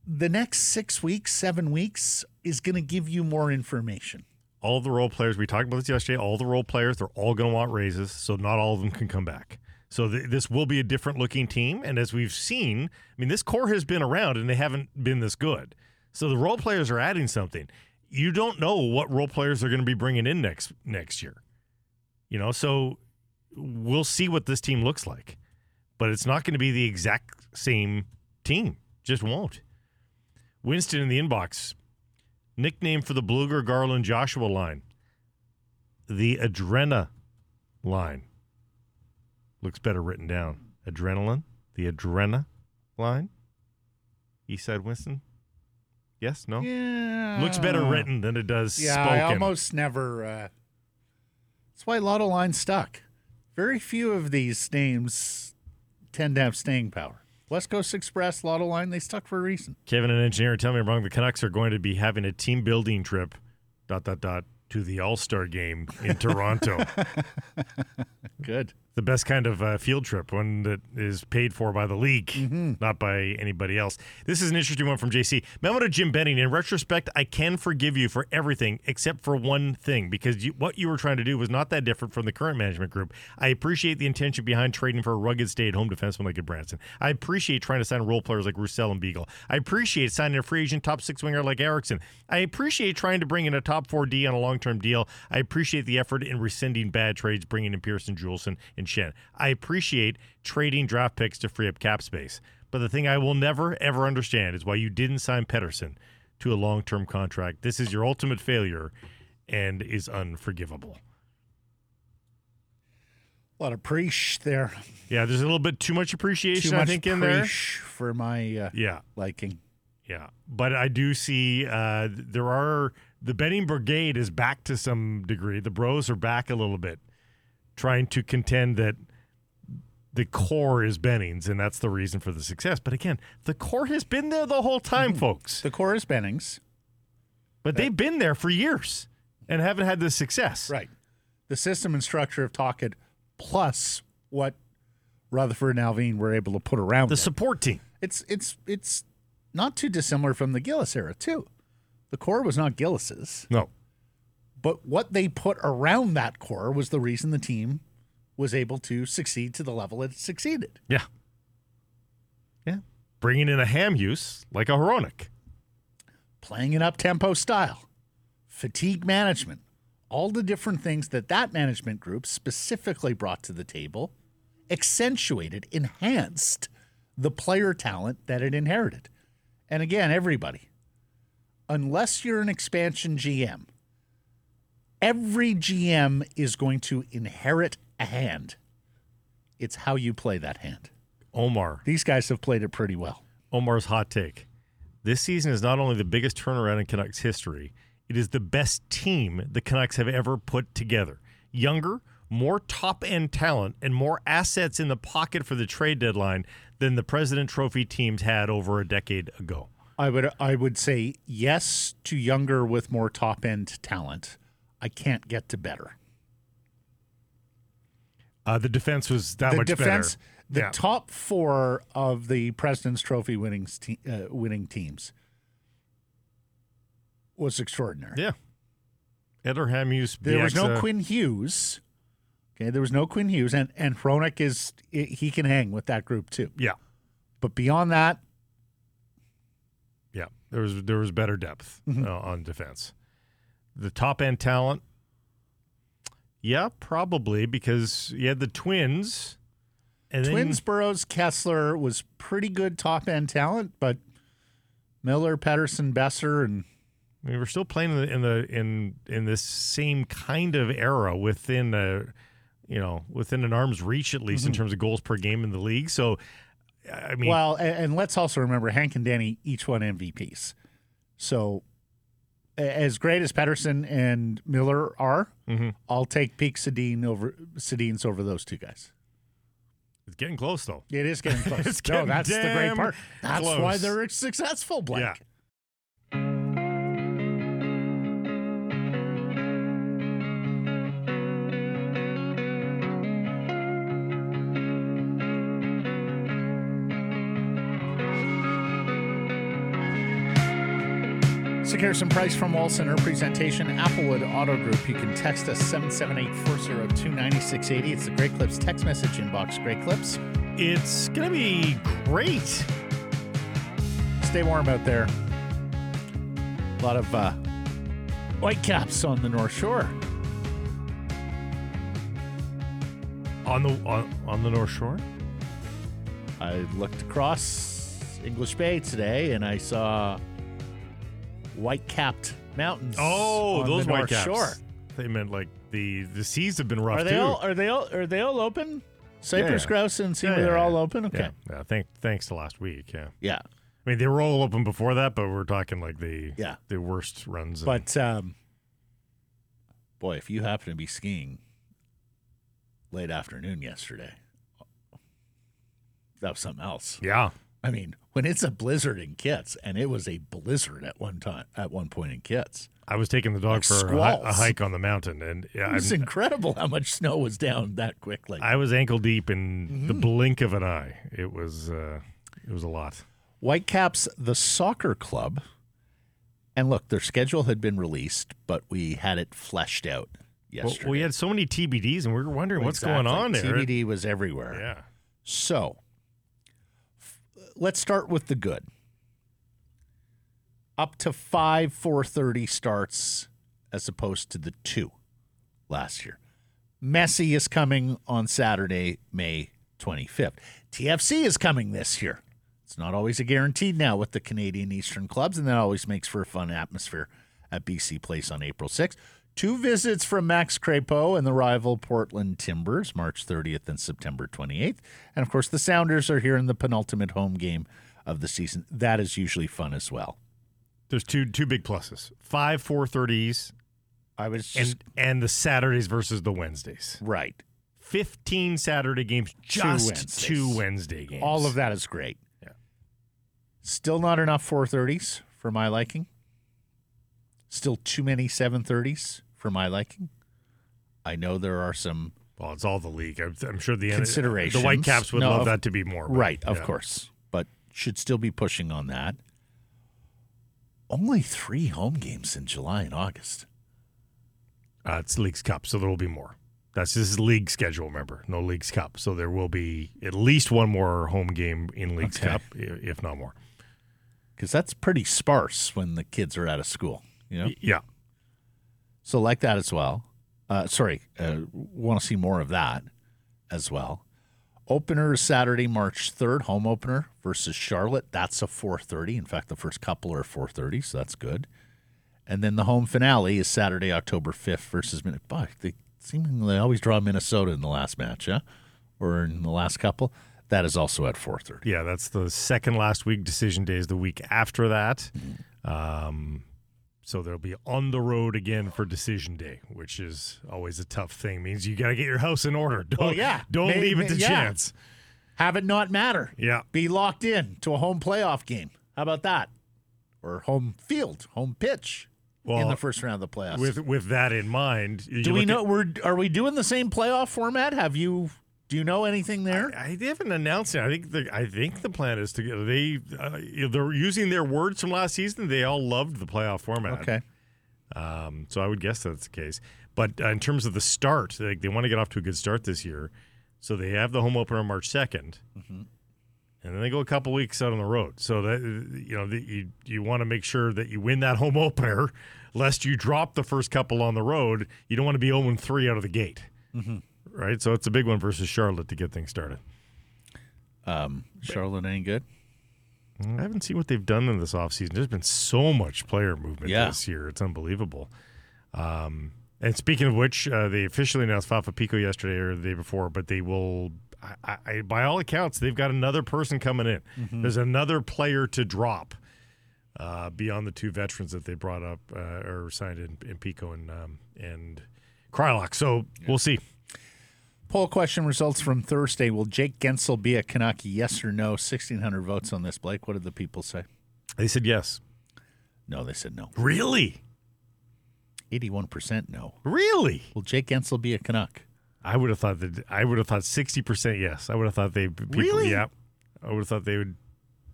The next six weeks, seven weeks is going to give you more information. all the role players we talked about this yesterday all the role players they're all going to want raises so not all of them can come back so th- this will be a different looking team and as we've seen i mean this core has been around and they haven't been this good so the role players are adding something you don't know what role players they're going to be bringing in next next year you know so we'll see what this team looks like but it's not going to be the exact same team just won't winston in the inbox Nickname for the Blueger Garland Joshua line. The Adrena line. Looks better written down. Adrenaline. The Adrena line. Eastside Winston. Yes? No? Yeah. Looks better written than it does Yeah, spoken. I almost never. Uh, that's why Lotto Line stuck. Very few of these names tend to have staying power. West Coast Express, Lotto Line, they stuck for a reason. Kevin, an engineer, tell me I'm wrong. The Canucks are going to be having a team building trip, dot, dot, dot, to the All Star game in Toronto. Good. the best kind of uh, field trip, one that is paid for by the league, Mm-hmm. not by anybody else. This is an interesting one from JC. Memo to Jim Benning. In retrospect, I can forgive you for everything except for one thing because you, what you were trying to do was not that different from the current management group. I appreciate the intention behind trading for a rugged stay-at-home defenseman like Branson. I appreciate trying to sign role players like Roussel and Beagle. I appreciate signing a free agent top six winger like Eriksson. I appreciate trying to bring in a top four D on a long-term deal. I appreciate the effort in rescinding bad trades, bringing in Pearson, Juleson, and Shen. I appreciate trading draft picks to free up cap space. But the thing I will never, ever understand is why you didn't sign Pettersson to a long term contract. This is your ultimate failure and is unforgivable. A lot of preach there. Yeah, there's a little bit too much appreciation, Too much I think, in there. for my uh, Yeah, liking. yeah. But I do see uh, there are the Benning brigade is back to some degree. The bros are back a little bit, trying to contend that the core is Bennings, and that's the reason for the success. But again, the core has been there the whole time, mm-hmm. folks. The core is Bennings. But they've been there for years and haven't had the success. Right. The system and structure of Tocchet plus what Rutherford and Allvin were able to put around The it. support team. It's it's it's not too dissimilar from the Gillis era too. The core was not Gillis's, No. But what they put around that core was the reason the team was able to succeed to the level it succeeded. Yeah. Yeah. Bringing in a Hamhuis like a Hronek. Playing an up tempo style, fatigue management, all the different things that that management group specifically brought to the table, accentuated, enhanced the player talent that it inherited. And again, everybody, unless you're an expansion GM, every GM is going to inherit a hand. It's how you play that hand. Omar. These guys have played it pretty well. Omar's hot take. This season is not only the biggest turnaround in Canucks history, it is the best team the Canucks have ever put together. Younger, more top end talent, and more assets in the pocket for the trade deadline than the President Trophy teams had over a decade ago. I would I would say yes to younger with more top end talent. I can't get to better. Uh, the defense was that the much defense, better. the Yeah. top four of the President's Trophy winning te- uh, winning teams was extraordinary. Yeah. Edler Hamhuis. There was no Quinn Hughes. Okay, there was no Quinn Hughes, and and Hronek is he can hang with that group too. Yeah. But beyond that, Yeah, there was there was better depth Mm-hmm. uh, on defense. The top end talent, yeah, probably because you had the Twins, and Twins, Burrows, Kesler was pretty good top end talent, but Miller, Pettersson, Boeser, and then we were still playing in the, in the in in this same kind of era within a you know within an arm's reach at least in terms of goals per game in the league. So, I mean, Mm-hmm. Well, and, and let's also remember Hank and Danny each won MVPs. So, as great as Pettersson and Miller are, Mhm. I'll take Peak Sedin over Sedin's over those two guys. it's getting close though. It is getting close. It's no, getting that's the great part. That's why they're successful, Blake. Yeah. So here's price from Wall Center presentation. Applewood Auto Group. You can text us 778-402-9680. It's the Great Clips text message inbox. Great Clips. It's gonna be great. Stay warm out there. A lot of uh, white caps on the North Shore. On the on, on the North Shore. I looked across English Bay today and I saw white capped mountains. Oh, those white caps. Shore. They meant like the the seas have been rough Are they too. all are they all are they all open? Cypress yeah. grouse and see Yeah, they're yeah, all open? Okay. Yeah, yeah. Thank, thanks to last week. Yeah. Yeah. I mean, they were all open before that, but we're talking like the Yeah. the worst runs. in- But um boy, if you happen to be skiing late afternoon yesterday, that was something else. yeah, I mean, when it's a blizzard in Kits, and it was a blizzard at one time, at one point in Kits, I was taking the dog Like for a, a hike on the mountain, and yeah, it was I'm- incredible how much snow was down that quickly. I was ankle deep in Mm-hmm. the blink of an eye. It was uh, it was a lot. Whitecaps, the soccer club, and look, their schedule had been released, but we had it fleshed out Well, yesterday. we had so many TBDs, and we were wondering what's going on there. TBD was everywhere. Yeah. So let's start with the good. Up to five 430 starts as opposed to the two last year. Messi is coming on Saturday, May 25th. TFC is coming this year. It's not always a guaranteed now with the Canadian Eastern clubs, and that always makes for a fun atmosphere at BC Place on April 6th. Two visits from Max Crepeau and the rival Portland Timbers, March 30th and September 28th. And of course, the Sounders are here in the penultimate home game of the season. That is usually fun as well. There's two two big pluses: five 430s, I was just and and the Saturdays versus the Wednesdays. right. Fifteen Saturday games, just Wednesdays. two Wednesday games. All of that is great. Yeah. Still not enough 430s for my liking. Still too many 730s for my liking. I know there are some Well, it's all the league. I'm, I'm sure the Considerations. The Whitecaps would No, love of- that to be more. but, right, of yeah. course, but should still be pushing on that. Only three home games in July and August. Uh, it's Leagues Cup, so there will be more. That's this is league schedule. Remember, no Leagues Cup, so there will be at least one more home game in Leagues Okay. Cup, i- if not more. Because that's pretty sparse when the kids are out of school, you know? Yeah, So like that as well. Uh, sorry, uh, want to see more of that as well. Opener is Saturday, March third. Home opener versus Charlotte. That's a four thirty. In fact, the first couple are four thirty, so that's good. And then the home finale is Saturday, October fifth versus Minnesota. They seemingly always draw Minnesota in the last match, yeah, or in the last couple. That is also at four thirty. yeah. That's the second last week. Decision day is the week after that. Mm-hmm. Um, so they'll be on the road again for decision day, which is always a tough thing. Means you got to get your house in order. Don't Well, yeah. don't May- leave it to yeah. chance. Have it not matter. Yeah. Be locked in to a home playoff game. How about that? Or home field, home pitch in the first round of the playoffs. with with that in mind, Do we know at- we're are we doing the same playoff format? Have you do you know anything there? I, they haven't announced it. I think the I think the plan is to they uh, they're using their words from last season. They all loved the playoff format. okay. Um, so I would guess that's the case. But uh, in terms of the start, like they want to get off to a good start this year. So they have the home opener on March 2nd Mm-hmm. and then they go a couple weeks out on the road. So that you know the, you you want to make sure that you win that home opener, lest you drop the first couple on the road. You don't want to be 0 3 out of the gate, Mm-hmm. Right? So it's a big one versus Charlotte to get things started. Um, Charlotte ain't good. I haven't seen what they've done in this offseason. There's been so much player movement Yeah. this year. It's unbelievable. Um, and speaking of which, uh, they officially announced Fafa Picault yesterday or the day before, but they will, I, I, by all accounts, they've got another person coming in. Mm-hmm. There's another player to drop uh, beyond the two veterans that they brought up uh, or signed in, in Picault and, um, and Krylock. So we'll see. Poll question results from Thursday. Will Jake Guentzel be a Canuck? Yes or no? Sixteen hundred votes on this, Blake. What did the people say? They said yes. No, they said no. Really? Eighty-one percent no. Really? Will Jake Guentzel be a Canuck? I would have thought that I would have thought sixty percent yes. I would have thought they people, Really? yeah. I would have thought they would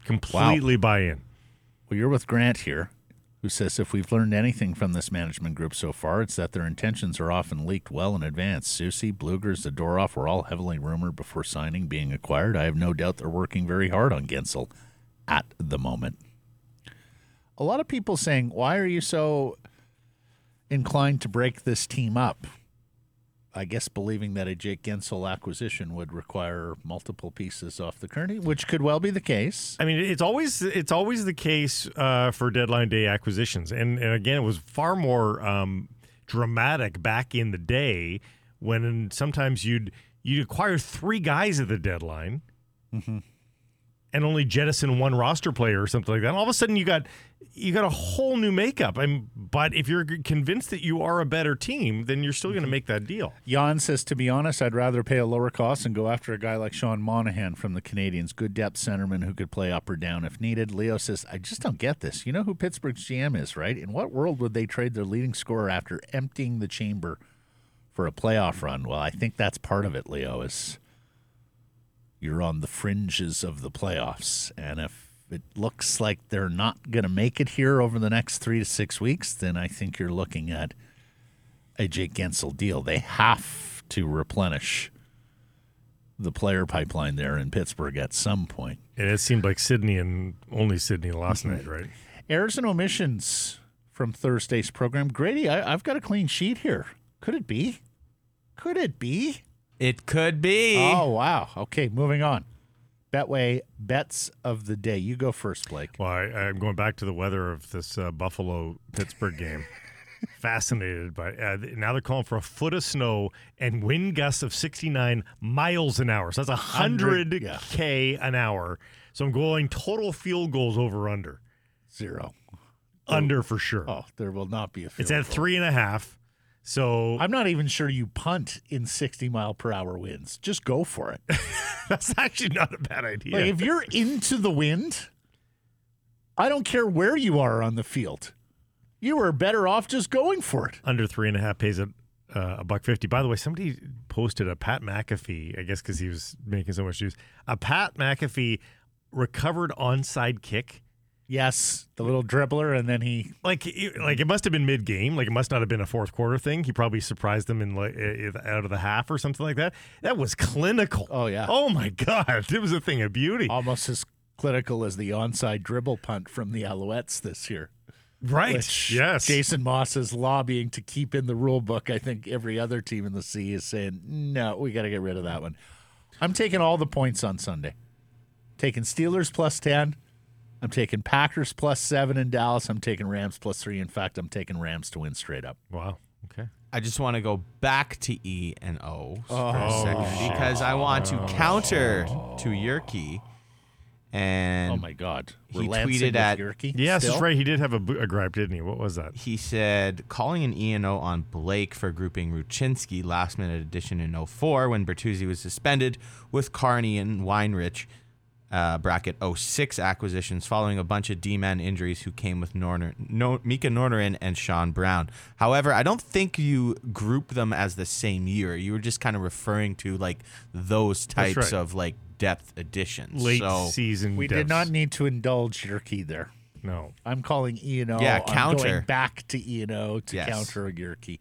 completely buy in. Well, you're with Grant here, who says if we've learned anything from this management group so far, it's that their intentions are often leaked well in advance. Soucy, Bluegers, Zadorov were all heavily rumored before signing being acquired. I have no doubt they're working very hard on Guentzel at the moment. A lot of people saying, why are you so inclined to break this team up? I guess believing that a Jake Guentzel acquisition would require multiple pieces off the Kearney, which could well be the case. I mean, it's always it's always the case uh, for deadline day acquisitions, and and again, it was far more um, dramatic back in the day when sometimes you'd you'd acquire three guys at the deadline, and only jettison one roster player or something like that. And all of a sudden, you got you got a whole new makeup. I'm, but if you're convinced that you are a better team, then you're still going to mm-hmm. make that deal. Jan says, to be honest, I'd rather pay a lower cost and go after a guy like Sean Monahan from the Canadiens, good depth centerman who could play up or down if needed. Leo says, I just don't get this. You know who Pittsburgh's GM is, right? In what world would they trade their leading scorer after emptying the chamber for a playoff run? Well, I think that's part of it, Leo, is you're on the fringes of the playoffs. And if it looks like they're not going to make it here over the next three to six weeks, then I think you're looking at a Jake Guentzel deal. They have to replenish the player pipeline there in Pittsburgh at some point. And it seemed like Sidney and only Sidney last mm-hmm. night, right? Errors and omissions from Thursday's program. Grady, I, I've got a clean sheet here. Could it be? Could it be? It could be. Oh, wow. Okay, moving on. Betway bets of the day. You go first, Blake. Well, I, I'm going back to the weather of this uh, Buffalo Pittsburgh game. Fascinated by uh, now they're calling for a foot of snow and wind gusts of 69 miles an hour. So that's 100 yeah. k an hour. So I'm going total field goals over under. Zero. Under for sure. Oh, there will not be a field it's at goal. three and a half. So I'm not even sure you punt in 60 mile per hour winds. Just go for it. that's actually not a bad idea. Like if you're into the wind, I don't care where you are on the field. You are better off just going for it. under three and a half pays a, uh, a buck fifty. By the way, somebody posted a Pat McAfee, I guess because he was making so much news. A Pat McAfee recovered onside kick. Yes, the little dribbler, and then he. Like, it, like it must have been mid game. Like it must not have been a fourth quarter thing. He probably surprised them in like out of the half or something like that. That was clinical. Oh, yeah. Oh my god, it was a thing of beauty. Almost as clinical as the onside dribble punt from the Alouettes this year. right? Which yes. Jason Maas is lobbying to keep in the rule book. I think every other team in the C is saying, no, we got to get rid of that one. I'm taking all the points on Sunday. Taking Steelers plus 10. I'm taking Packers plus 7 in Dallas. I'm taking Rams plus 3. In fact, I'm taking Rams to win straight up. Wow. Okay. I just want to go back to E and O for a Oh, second because I want to oh. counter to Yerky. And Oh, my God. he We're lancing tweeted with at- Yerky Yes, still? that's right. He did have a, a gripe, didn't he? What was that? he said calling an E and O on Blake for grouping Rucinsky last minute addition in 04 when Bertuzzi was suspended with Carney and Weinrich uh, bracket 06 acquisitions following a bunch of D-man injuries who came with Norner, no, Mika Noronen and Sean Brown. However, I don't think you group them as the same year. You were just kind of referring to like those types right. of like depth additions. Late so, season. We depths. did not need to indulge Yerky there. No. I'm calling E and O. Yeah, I'm counter. going back to E and O to Yes. counter a Yerky.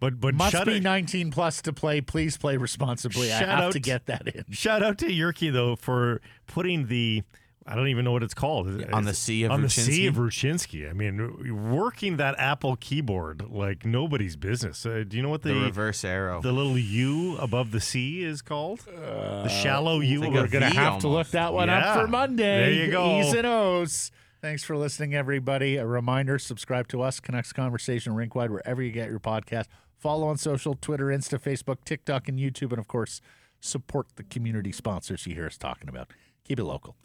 But but Must shut be it- 19 plus to play. Please play responsibly. I have out to get that in. Shout out to Yerky though for putting the I don't even know what it's called on the sea of on the C Rucinsky? of Rucinsky. I mean, working that Apple keyboard like nobody's business. Uh, do you know what the the reverse arrow. the little U above the C is called? the shallow U. We're going to V have to look that one Yeah. up for Monday. There you go. E's and O's. Thanks for listening, everybody. A reminder subscribe to us, Canucks Conversation Rinkwide, wherever you get your podcast. Follow on social Twitter, Insta, Facebook, TikTok, and YouTube. And of course, support the community sponsors you hear us talking about. Keep it local.